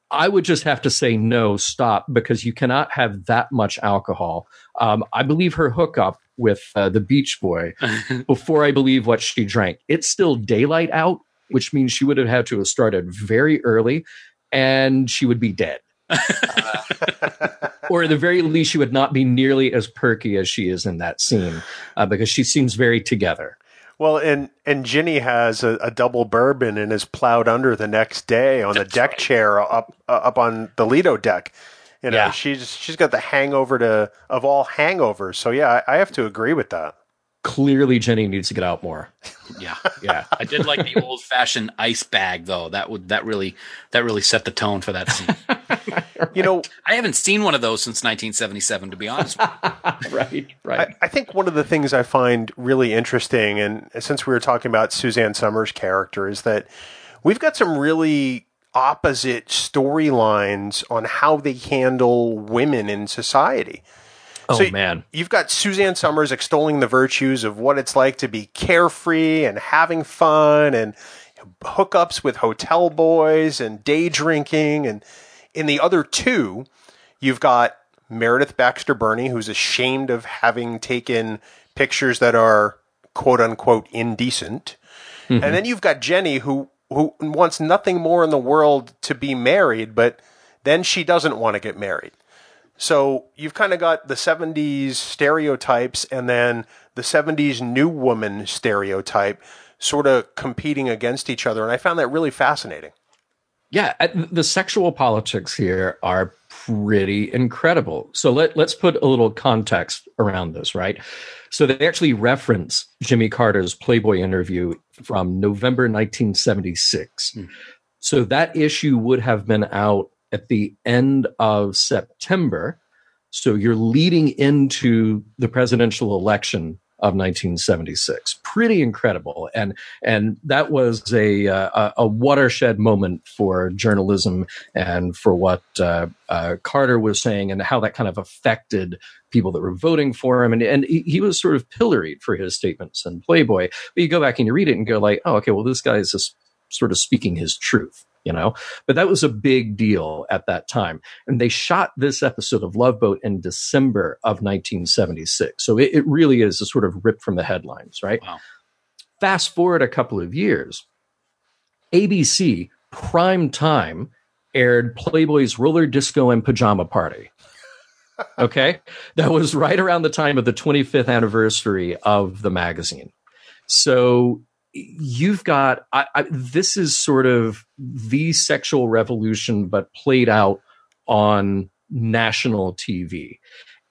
I would just have to say no, stop, because you cannot have that much alcohol. Um, I believe her hookup with uh, the Beach Boy [LAUGHS] before I believe what she drank. It's still daylight out, which means she would have had to have started very early, and she would be dead. uh, [LAUGHS] or at the very least, she would not be nearly as perky as she is in that scene uh, because she seems very together. Well, and and Ginny has a, a, double bourbon and is plowed under the next day on That's the deck right. chair up uh, up on the Lido deck. You know, yeah. she's she's got the hangover to of all hangovers. So yeah, I, I have to agree with that clearly Jenny needs to get out more. Yeah, [LAUGHS] yeah. I did like the old fashioned ice bag though. That would that really that really set the tone for that scene. you know, [LAUGHS] I haven't seen one of those since 1977. To be honest, [LAUGHS] right, right. I, I, think one of the things I find really interesting, and since we were talking about Suzanne Somers' character, is that we've got some really opposite storylines on how they handle women in society. Oh so man. You've got Suzanne Somers extolling the virtues of what it's like to be carefree and having fun and hookups with hotel boys and day drinking and in the other two, you've got Meredith Baxter Birney who's ashamed of having taken pictures that are quote unquote indecent. Mm-hmm. And then you've got Jenny who who wants nothing more in the world to be married, but then she doesn't want to get married. So you've kind of got the 70s stereotypes and then the 70s new woman stereotype sort of competing against each other. And I found that really fascinating. Yeah, the sexual politics here are pretty incredible. So let let's put a little context around this, right? So they actually reference Jimmy Carter's Playboy interview from November 1976. Mm. So that issue would have been out at the end of September. So you're leading into the presidential election of 1976. Pretty incredible, and and that was a uh, a watershed moment for journalism and for what uh, uh, Carter was saying and how that kind of affected people that were voting for him. And and he, was sort of pilloried for his statements in Playboy. But you go back and you read it and go like, oh, okay, well, this guy is just sort of speaking his truth you know? But that was a big deal at that time. And they shot this episode of love boat in december of 1976 so it, it really is a sort of rip from the headlines right? Wow. fast forward a couple of years abc prime time aired playboy's roller disco and pajama party. [LAUGHS] Okay? That was right around the time of the 25th anniversary of the magazine. So you've got I, I, this is sort of the sexual revolution but played out on national tv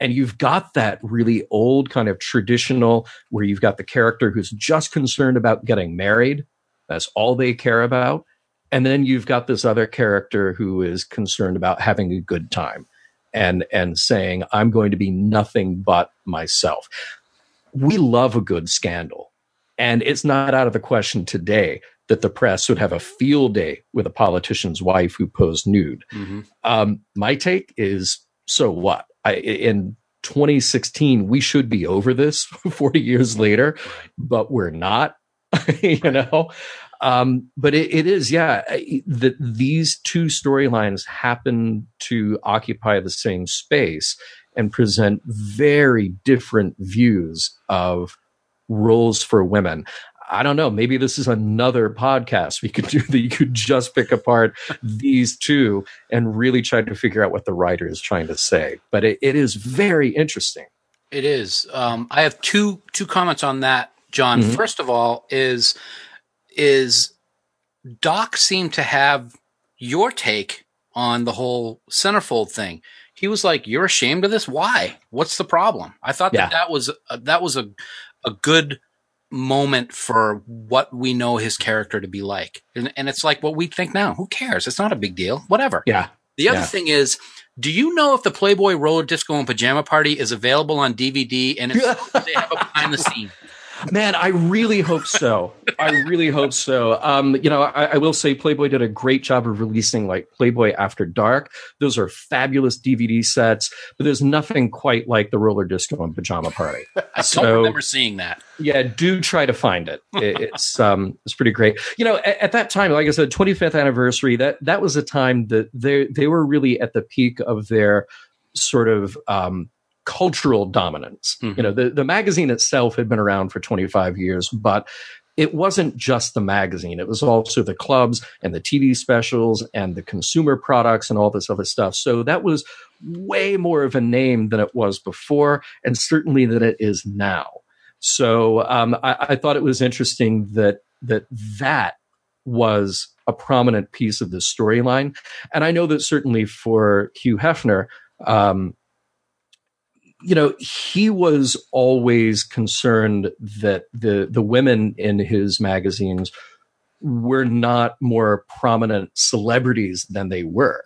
and you've got that really old kind of traditional where you've got the character who's just concerned about getting married. That's all they care about. And then you've got this other character who is concerned about having a good time and and saying i'm going to be nothing but myself. We love a good scandal and it's not out of the question today that the press would have a field day with a politician's wife who posed nude. Mm-hmm. Um, my take is so what? I, in 2016, we should be over this [LAUGHS] 40 years later, but we're not, [LAUGHS] you know? Um, but it, it is, yeah, that these two storylines happen to occupy the same space and present very different views of roles for women. I don't know. Maybe this is another podcast we could do that you could just pick apart these two and really try to figure out what the writer is trying to say. But it, it is very interesting. It is. Um, I have two two comments on that, John. Mm-hmm. First of all, is is Doc seemed to have your take on the whole centerfold thing. He was like, "You're ashamed of this? Why? What's the problem?" I thought yeah. that that was a, that was a a good moment for what we know his character to be like. And, and, it's like what we think now. Who cares? It's not a big deal. Whatever. Yeah. The other yeah. thing is, do you know if the Playboy Roller Disco and Pajama Party is available on DVD and they [LAUGHS] have a behind the scene? Man, I really hope so. I really hope so. Um, you know, I, I, will say Playboy did a great job of releasing like Playboy After Dark. Those are fabulous DVD sets, but there's nothing quite like the Roller Disco and Pajama Party. [LAUGHS] I so, don't remember seeing that. Yeah, do try to find it. [LAUGHS] it it's um, it's pretty great. You know, at, at, that time, like I said, 25th anniversary. That that was a time that they they were really at the peak of their sort of um, cultural dominance. Mm-hmm. You know, the, the magazine itself had been around for 25 years, but it wasn't just the magazine. It was also the clubs and the TV specials and the consumer products and all this other stuff. So that was way more of a name than it was before, and certainly than it is now. So um, I, I, thought it was interesting that that that was a prominent piece of the storyline, and I know that certainly for Hugh Hefner, um, you know, he was always concerned that the the women in his magazines were not more prominent celebrities than they were.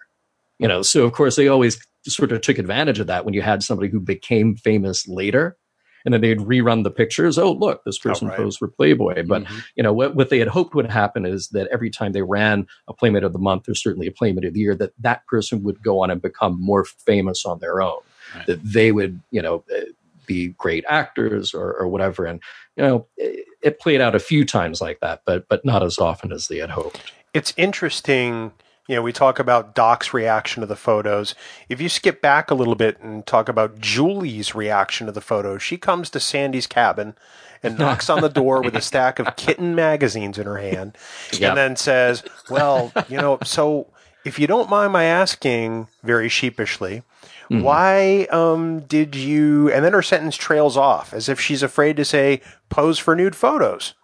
You know, so of course they always sort of took advantage of that when you had somebody who became famous later and then they'd rerun the pictures. Oh, look, this person oh, right. posed for Playboy. But mm-hmm. you know what, what they had hoped would happen is that every time they ran a Playmate of the Month or certainly a Playmate of the Year, that that person would go on and become more famous on their own right. that they would, you know, eh, be great actors or, or whatever. And, you know, it, it played out a few times like that, but, but not as often as they had hoped. It's interesting you know, we talk about Doc's reaction to the photos. If you skip back a little bit and talk about Julie's reaction to the photos, she comes to Sandy's cabin and [LAUGHS] knocks on the door with a stack of kitten magazines in her hand yep. and then says, Well, you know, so if you don't mind my asking very sheepishly, Mm-hmm. Why um, did you? And then her sentence trails off as if she's afraid to say pose for nude photos.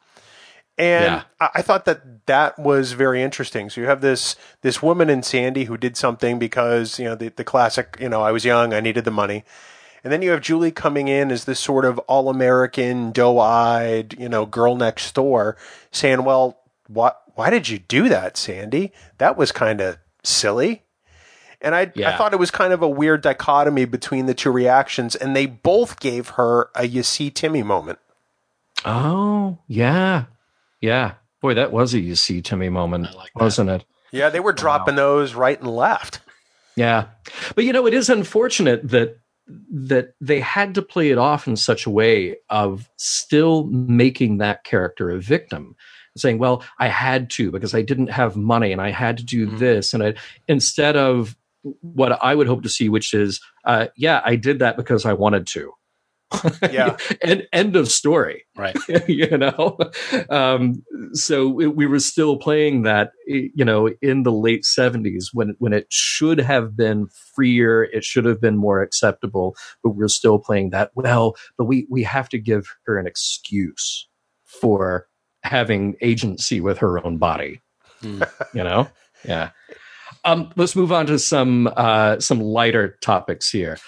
And Yeah. I, I thought that that was very interesting. So you have this this woman in Sandy who did something because you know the the classic. You know, I was young, I needed the money. And then you have Julie coming in as this sort of all American, doe eyed, you know, girl next door, saying, "Well, what? Why did you do that, Sandy? That was kind of silly." And I, I thought it was kind of a weird dichotomy between the two reactions, and they both gave her a "you see Timmy" moment. Oh, yeah. Yeah. Boy, that was a you see Timmy moment, like wasn't it? Yeah, they were dropping those right and left. Yeah. But you know, it is unfortunate that that they had to play it off in such a way of still making that character a victim saying well i had to because i didn't have money and i had to do Mhm. this and I, instead of what i would hope to see which is uh, yeah i did that because i wanted to. [LAUGHS] Yeah. [LAUGHS] and end of story. Right. [LAUGHS] you know? Um, so we, we were still playing that you know in the late 70s when when it should have been freer it should have been more acceptable but we're still playing that. Well but we we have to give her an excuse for having agency with her own body. Hmm. you know? Yeah um let's move on to some uh some lighter topics here.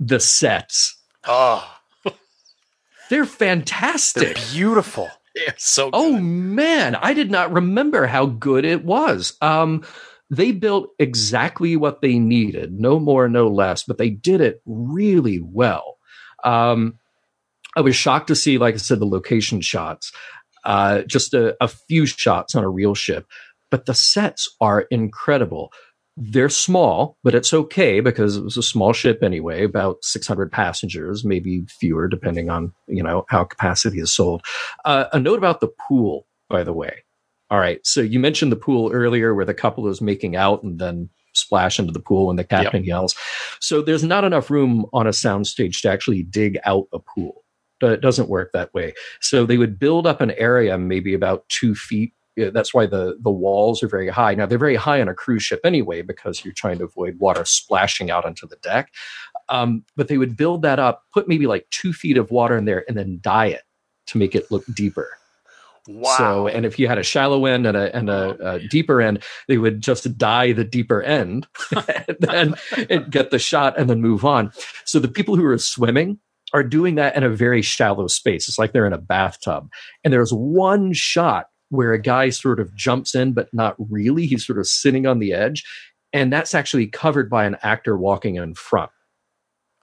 The sets. Oh, they're they're fantastic beautiful. Yeah, so Oh man, I did not remember how good it was. Um, they built exactly what they needed, no more, no less, but they did it really well. Um, I was shocked to see, like I said, the location shots, uh, just a, a few shots on a real ship, but the sets are incredible. They're small, but it's okay because it was a small ship anyway, about 600 passengers, maybe fewer, depending on, you know, how capacity is sold. Uh, a note about the pool, by the way. All right. So you mentioned the pool earlier where the couple is making out and then splash into the pool when the captain yells. So there's not enough room on a soundstage to actually dig out a pool. But It doesn't work that way. So they would build up an area maybe about two feet. That's why the, the walls are very high. Now they're very high on a cruise ship anyway because you're trying to avoid water splashing out onto the deck. Um, but they would build that up, put maybe like two feet of water in there, and then dye it to make it look deeper. Wow. So, and if you had a shallow end and a and a, a deeper end, they would just dye the deeper end [LAUGHS] and then and get the shot and then move on. So the people who are swimming are doing that in a very shallow space. It's like they're in a bathtub. And there's one shot where a guy sort of jumps in, but not really. He's sort of sitting on the edge. And that's actually covered by an actor walking in front.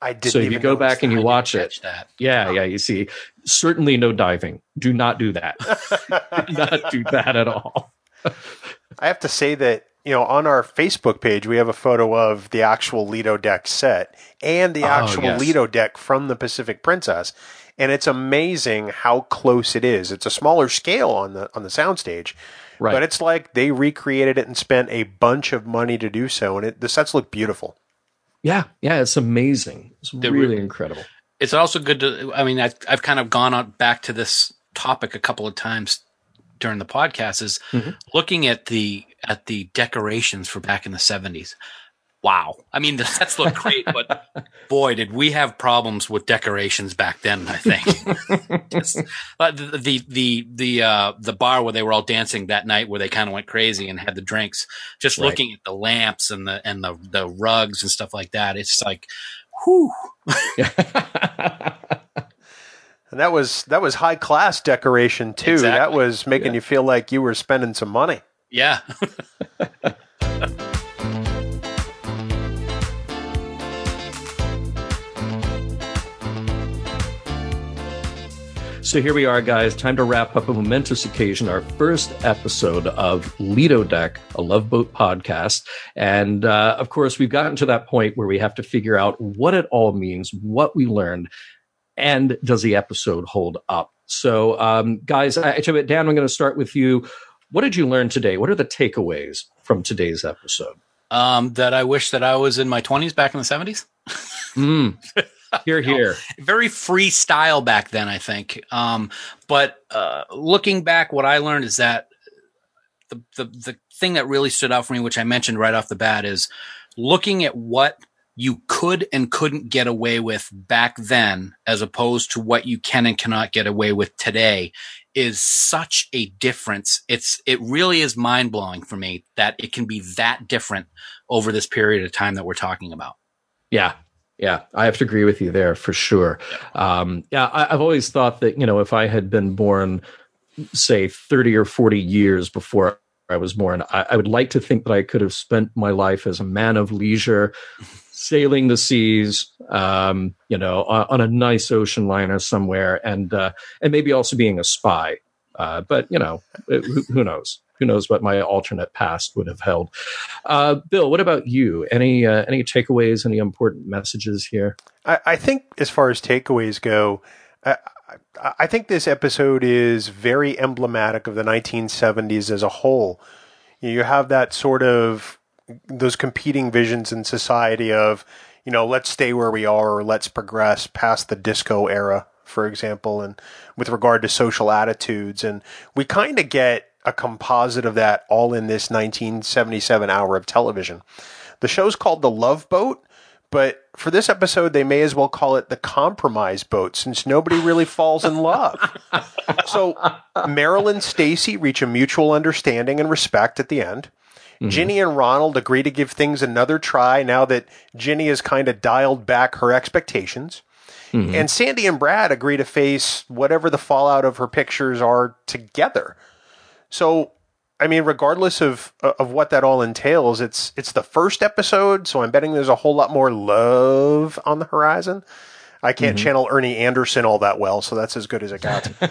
I didn't so if you go back and you I watch it, that. yeah, oh. yeah, you see, certainly no diving. Do not do that. [LAUGHS] [LAUGHS] do not do that at all. [LAUGHS] I have to say that you know on our Facebook page we have a photo of the actual Lido deck set and the Oh, actual yes. Lido deck from the Pacific Princess, and it's amazing how close it is. It's a smaller scale on the on the soundstage, Right. but it's like they recreated it and spent a bunch of money to do so, and it, the sets look beautiful. yeah, yeah, it's amazing. It's They're really re- incredible. It's also good to. I mean, I've I've kind of gone on back to this topic a couple of times during the podcast. Is Mhm. looking at the at the decorations for back in the seventies. Wow, I mean the sets look great, [LAUGHS] but boy, did we have problems with decorations back then. I think [LAUGHS] Just, uh, the the the the, uh, the bar where they were all dancing that night, where they kind of went crazy and had the drinks. Just Right. looking at the lamps and the and the the rugs and stuff like that, it's like, whew. And [LAUGHS] that was that was high class decoration too. That was making Yeah. you feel like you were spending some money. Yeah. So here we are, guys. Time to wrap up a momentous occasion, our first episode of Lido Deck, a Love Boat podcast. And uh, of course, we've gotten to that point where we have to figure out what it all means, what we learned, and does the episode hold up? So, um, guys, I, I tell you what, Dan, I'm going to start with you. What did you learn today? What are the takeaways from today's episode? Um, that I wish that I was in my twenties back in the seventies. Mm. [LAUGHS] [LAUGHS] Here, here. Very free style back then, I think. Um, but uh, looking back, what I learned is that the, the the thing that really stood out for me, which I mentioned right off the bat, is looking at what you could and couldn't get away with back then, as opposed to what you can and cannot get away with today, is such a difference. It's it really is mind blowing for me that it can be that different over this period of time that we're talking about. Yeah, yeah, I have to agree with you there for sure. Um, yeah, I, have always thought that you know if I had been born, say, thirty or forty years before I was born, I, I would like to think that I could have spent my life as a man of leisure, sailing the seas, um, you know, on, on, a nice ocean liner somewhere, and uh, and maybe also being a spy. Uh, but you know, who, who, knows? Who knows what my alternate past would have held? Uh, Bill, what about you? Any uh, any takeaways? Any important messages here? I, I, think, as far as takeaways go, I, I think this episode is very emblematic of the 1970s as a whole. You have that sort of those competing visions in society of, you know, let's stay where we are or let's progress past the disco era, for example, and with regard to social attitudes. And we kind of get a composite of that all in this 1977 hour of television. The show's called The Love Boat, but for this episode, they may as well call it the compromise boat since nobody really falls in love. [LAUGHS] so Meryl and Stacy reach a mutual understanding and respect at the end. Mm-hmm. Ginny and Ronald agree to give things another try now that Ginny has kind of dialed back her expectations. Mm-hmm. And Sandy and Brad agree to face whatever the fallout of her pictures are together. So, I mean, regardless of of what that all entails, it's it's the first episode, so I'm betting there's a whole lot more love on the horizon. I can't mm-hmm. channel Ernie Anderson all that well, so that's as good as it got. [LAUGHS]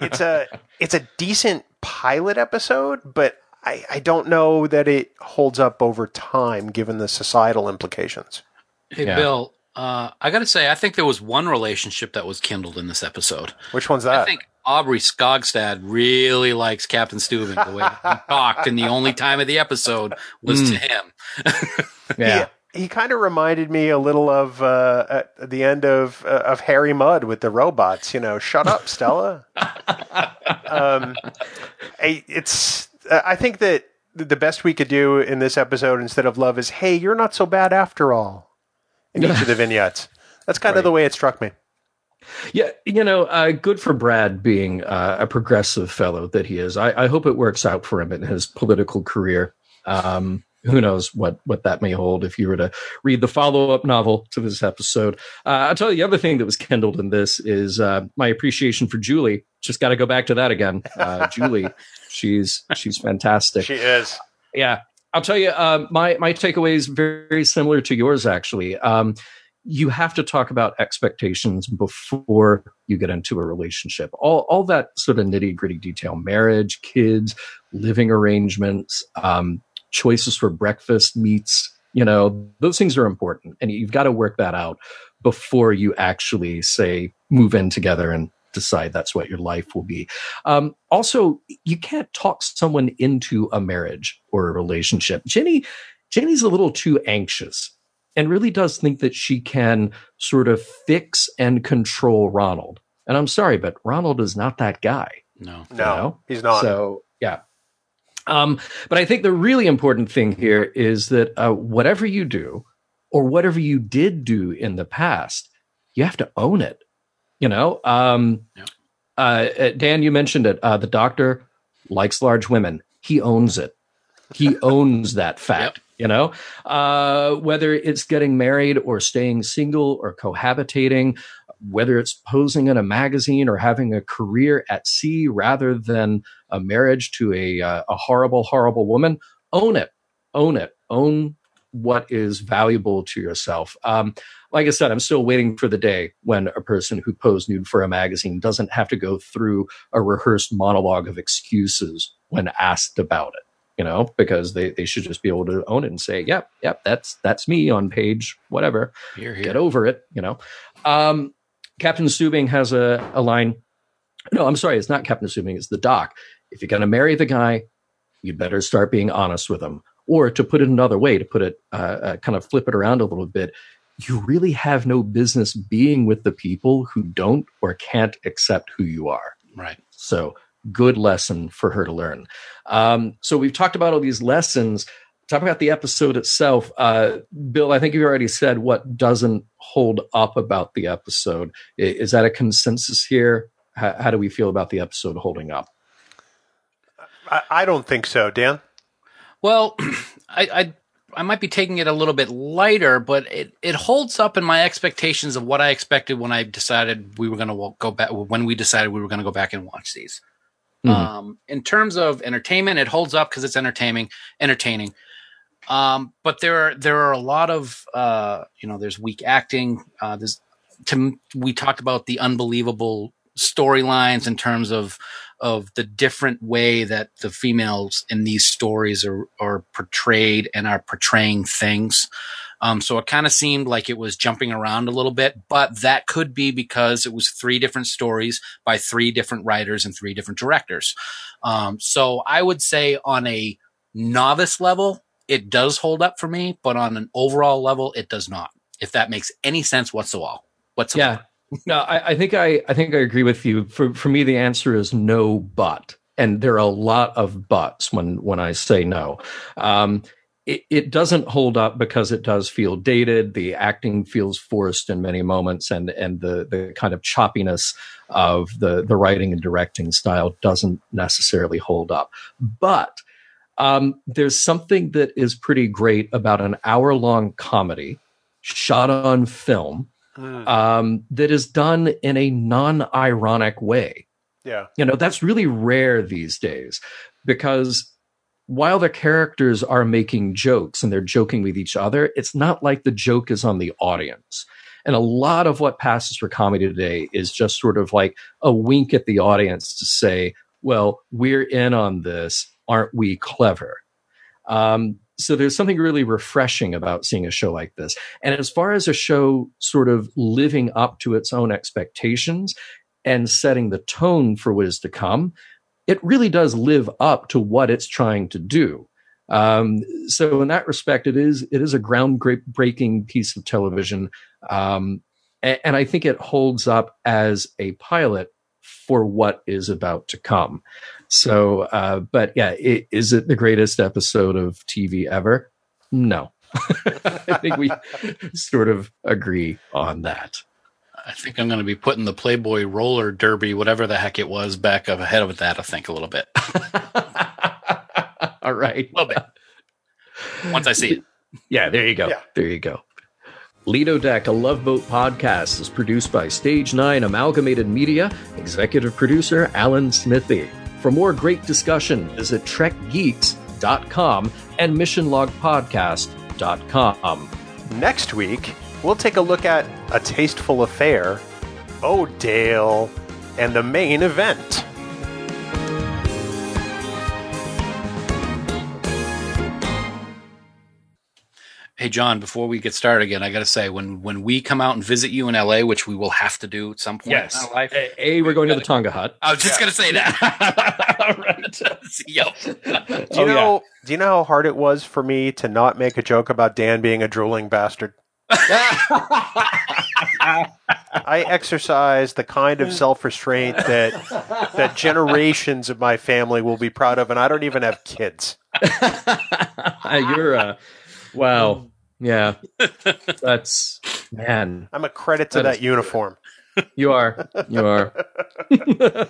it's a it's a decent pilot episode, but I, I don't know that it holds up over time given the societal implications. Hey, yeah. Bill, uh, I got to say, I think there was one relationship that was kindled in this episode. Which one's that? I think Aubrey Skogstad really likes Captain Stubing the way he [LAUGHS] talked, and the only time of the episode was mm. to him. [LAUGHS] yeah. He, he kind of reminded me a little of uh, at the end of uh, of Harry Mudd with the robots. You know, shut up, Stella. [LAUGHS] um, it's I think that the best we could do in this episode instead of love is, hey, you're not so bad after all. In each of the vignettes, that's kind right. of the way it struck me. Yeah, you know, uh, good for Brad being uh, a progressive fellow that he is. I, I, hope it works out for him in his political career. Um, who knows what what that may hold if you were to read the follow-up novel to this episode uh, i'll tell you the other thing that was kindled in this is uh, my appreciation for julie just got to go back to that again uh, julie [LAUGHS] she's she's fantastic she is yeah i'll tell you uh, my my takeaway is very, similar to yours actually um, you have to talk about expectations before you get into a relationship all all that sort of nitty gritty detail marriage kids living arrangements um, choices for breakfast, meats, you know, those things are important. And you've got to work that out before you actually say move in together and decide that's what your life will be. Um, also, you can't talk someone into a marriage or a relationship. Jenny, Jenny's a little too anxious and really does think that she can sort of fix and control Ronald. And I'm sorry, but Ronald is not that guy. No, no, know? he's not. So yeah, um, but I think the really important thing here is that uh, whatever you do or whatever you did do in the past, you have to own it. You know, um, yeah. uh, uh Dan, you mentioned it. Uh, the doctor likes large women. He owns it. He [LAUGHS] owns that fact. Yep. You know, uh, whether it's getting married or staying single or cohabitating, whether it's posing in a magazine or having a career at sea rather than a marriage to a, uh, a horrible, horrible woman, own it, own it, own what is valuable to yourself. Um, like I said, I'm still waiting for the day when a person who posed nude for a magazine doesn't have to go through a rehearsed monologue of excuses when asked about it. You know, because they, they should just be able to own it and say, "Yep, yep, that's that's me on page whatever." Here, here. Get over it. You know, um, Captain Stubing has a, a line. No, I'm sorry, it's not Captain Stubing, it's the doc. If you're going to marry the guy, you better start being honest with him. Or to put it another way, to put it uh, uh, kind of flip it around a little bit, you really have no business being with the people who don't or can't accept who you are. Right. So, good lesson for her to learn. Um, so, we've talked about all these lessons talk about the episode itself. Uh, Bill, I think you already said what doesn't hold up about the episode. Is that a consensus here? how, how do we feel about the episode holding up? I, I don't think so, Dan. Well, [CLEARS THROAT] I, I I might be taking it a little bit lighter, but it, it holds up in my expectations of what I expected when I decided we were going to go back, when we decided we were going to go back and watch these. Mm-hmm. Um, in terms of entertainment, it holds up because it's entertaining, entertaining. Um, but there are, there are a lot of, uh, you know, there's weak acting. Uh, there's, to, we talked about the unbelievable storylines in terms of of the different way that the females in these stories are are portrayed and are portraying things. Um, so it kind of seemed like it was jumping around a little bit, but that could be because it was three different stories by three different writers and three different directors. Um, so I would say on a novice level, it does hold up for me, but on an overall level, it does not. If that makes any sense whatsoever. Whatsoever. Yeah no, I, I, think I, I think I agree with you. For for me, the answer is no, but, and there are a lot of buts when when I say no. Um, it, it doesn't hold up because it does feel dated. The acting feels forced in many moments, and and the the kind of choppiness of the the writing and directing style doesn't necessarily hold up. But um, there's something that is pretty great about an hour long comedy shot on film mm. um, that is done in a non ironic way. Yeah. You know, that's really rare these days because while the characters are making jokes and they're joking with each other, it's not like the joke is on the audience. And a lot of what passes for comedy today is just sort of like a wink at the audience to say, well, we're in on this. Aren't we clever? Um, so there's something really refreshing about seeing a show like this. And as far as a show sort of living up to its own expectations and setting the tone for what is to come, it really does live up to what it's trying to do. Um, so in that respect, it is it is a groundbreaking piece of television, um, and, and I think it holds up as a pilot for what is about to come. So, uh, but yeah, it, is it the greatest episode of TV ever? No. [LAUGHS] I think we [LAUGHS] sort of agree on that. I think I'm going to be putting the Playboy roller derby, whatever the heck it was, back up ahead of that. I think a little bit. [LAUGHS] All right, a little bit. Once I see it. Yeah, there you go. Yeah. There you go. Lido Deck, a Love Boat podcast, is produced by Stage 9 Amalgamated Media, executive producer Alan Smithee. For more great discussion, visit trekgeeks.com and missionlogpodcast.com. Next week, we'll take a look at A Tasteful Affair, Oh Dale, and the main event. Hey John, before we get started again, I got to say when when we come out and visit you in LA, which we will have to do at some point yes. in our life. A, a we're going to the Tonga Hut. I was just yeah. going to say that. [LAUGHS] right. [LAUGHS] yep. Do you oh, know? Yeah. Do you know how hard it was for me to not make a joke about Dan being a drooling bastard? [LAUGHS] I exercise the kind of self-restraint that that generations of my family will be proud of, and I don't even have kids. You're uh, wow. Yeah. [LAUGHS] That's man. I'm a credit to that, that uniform. You are. You are. [LAUGHS]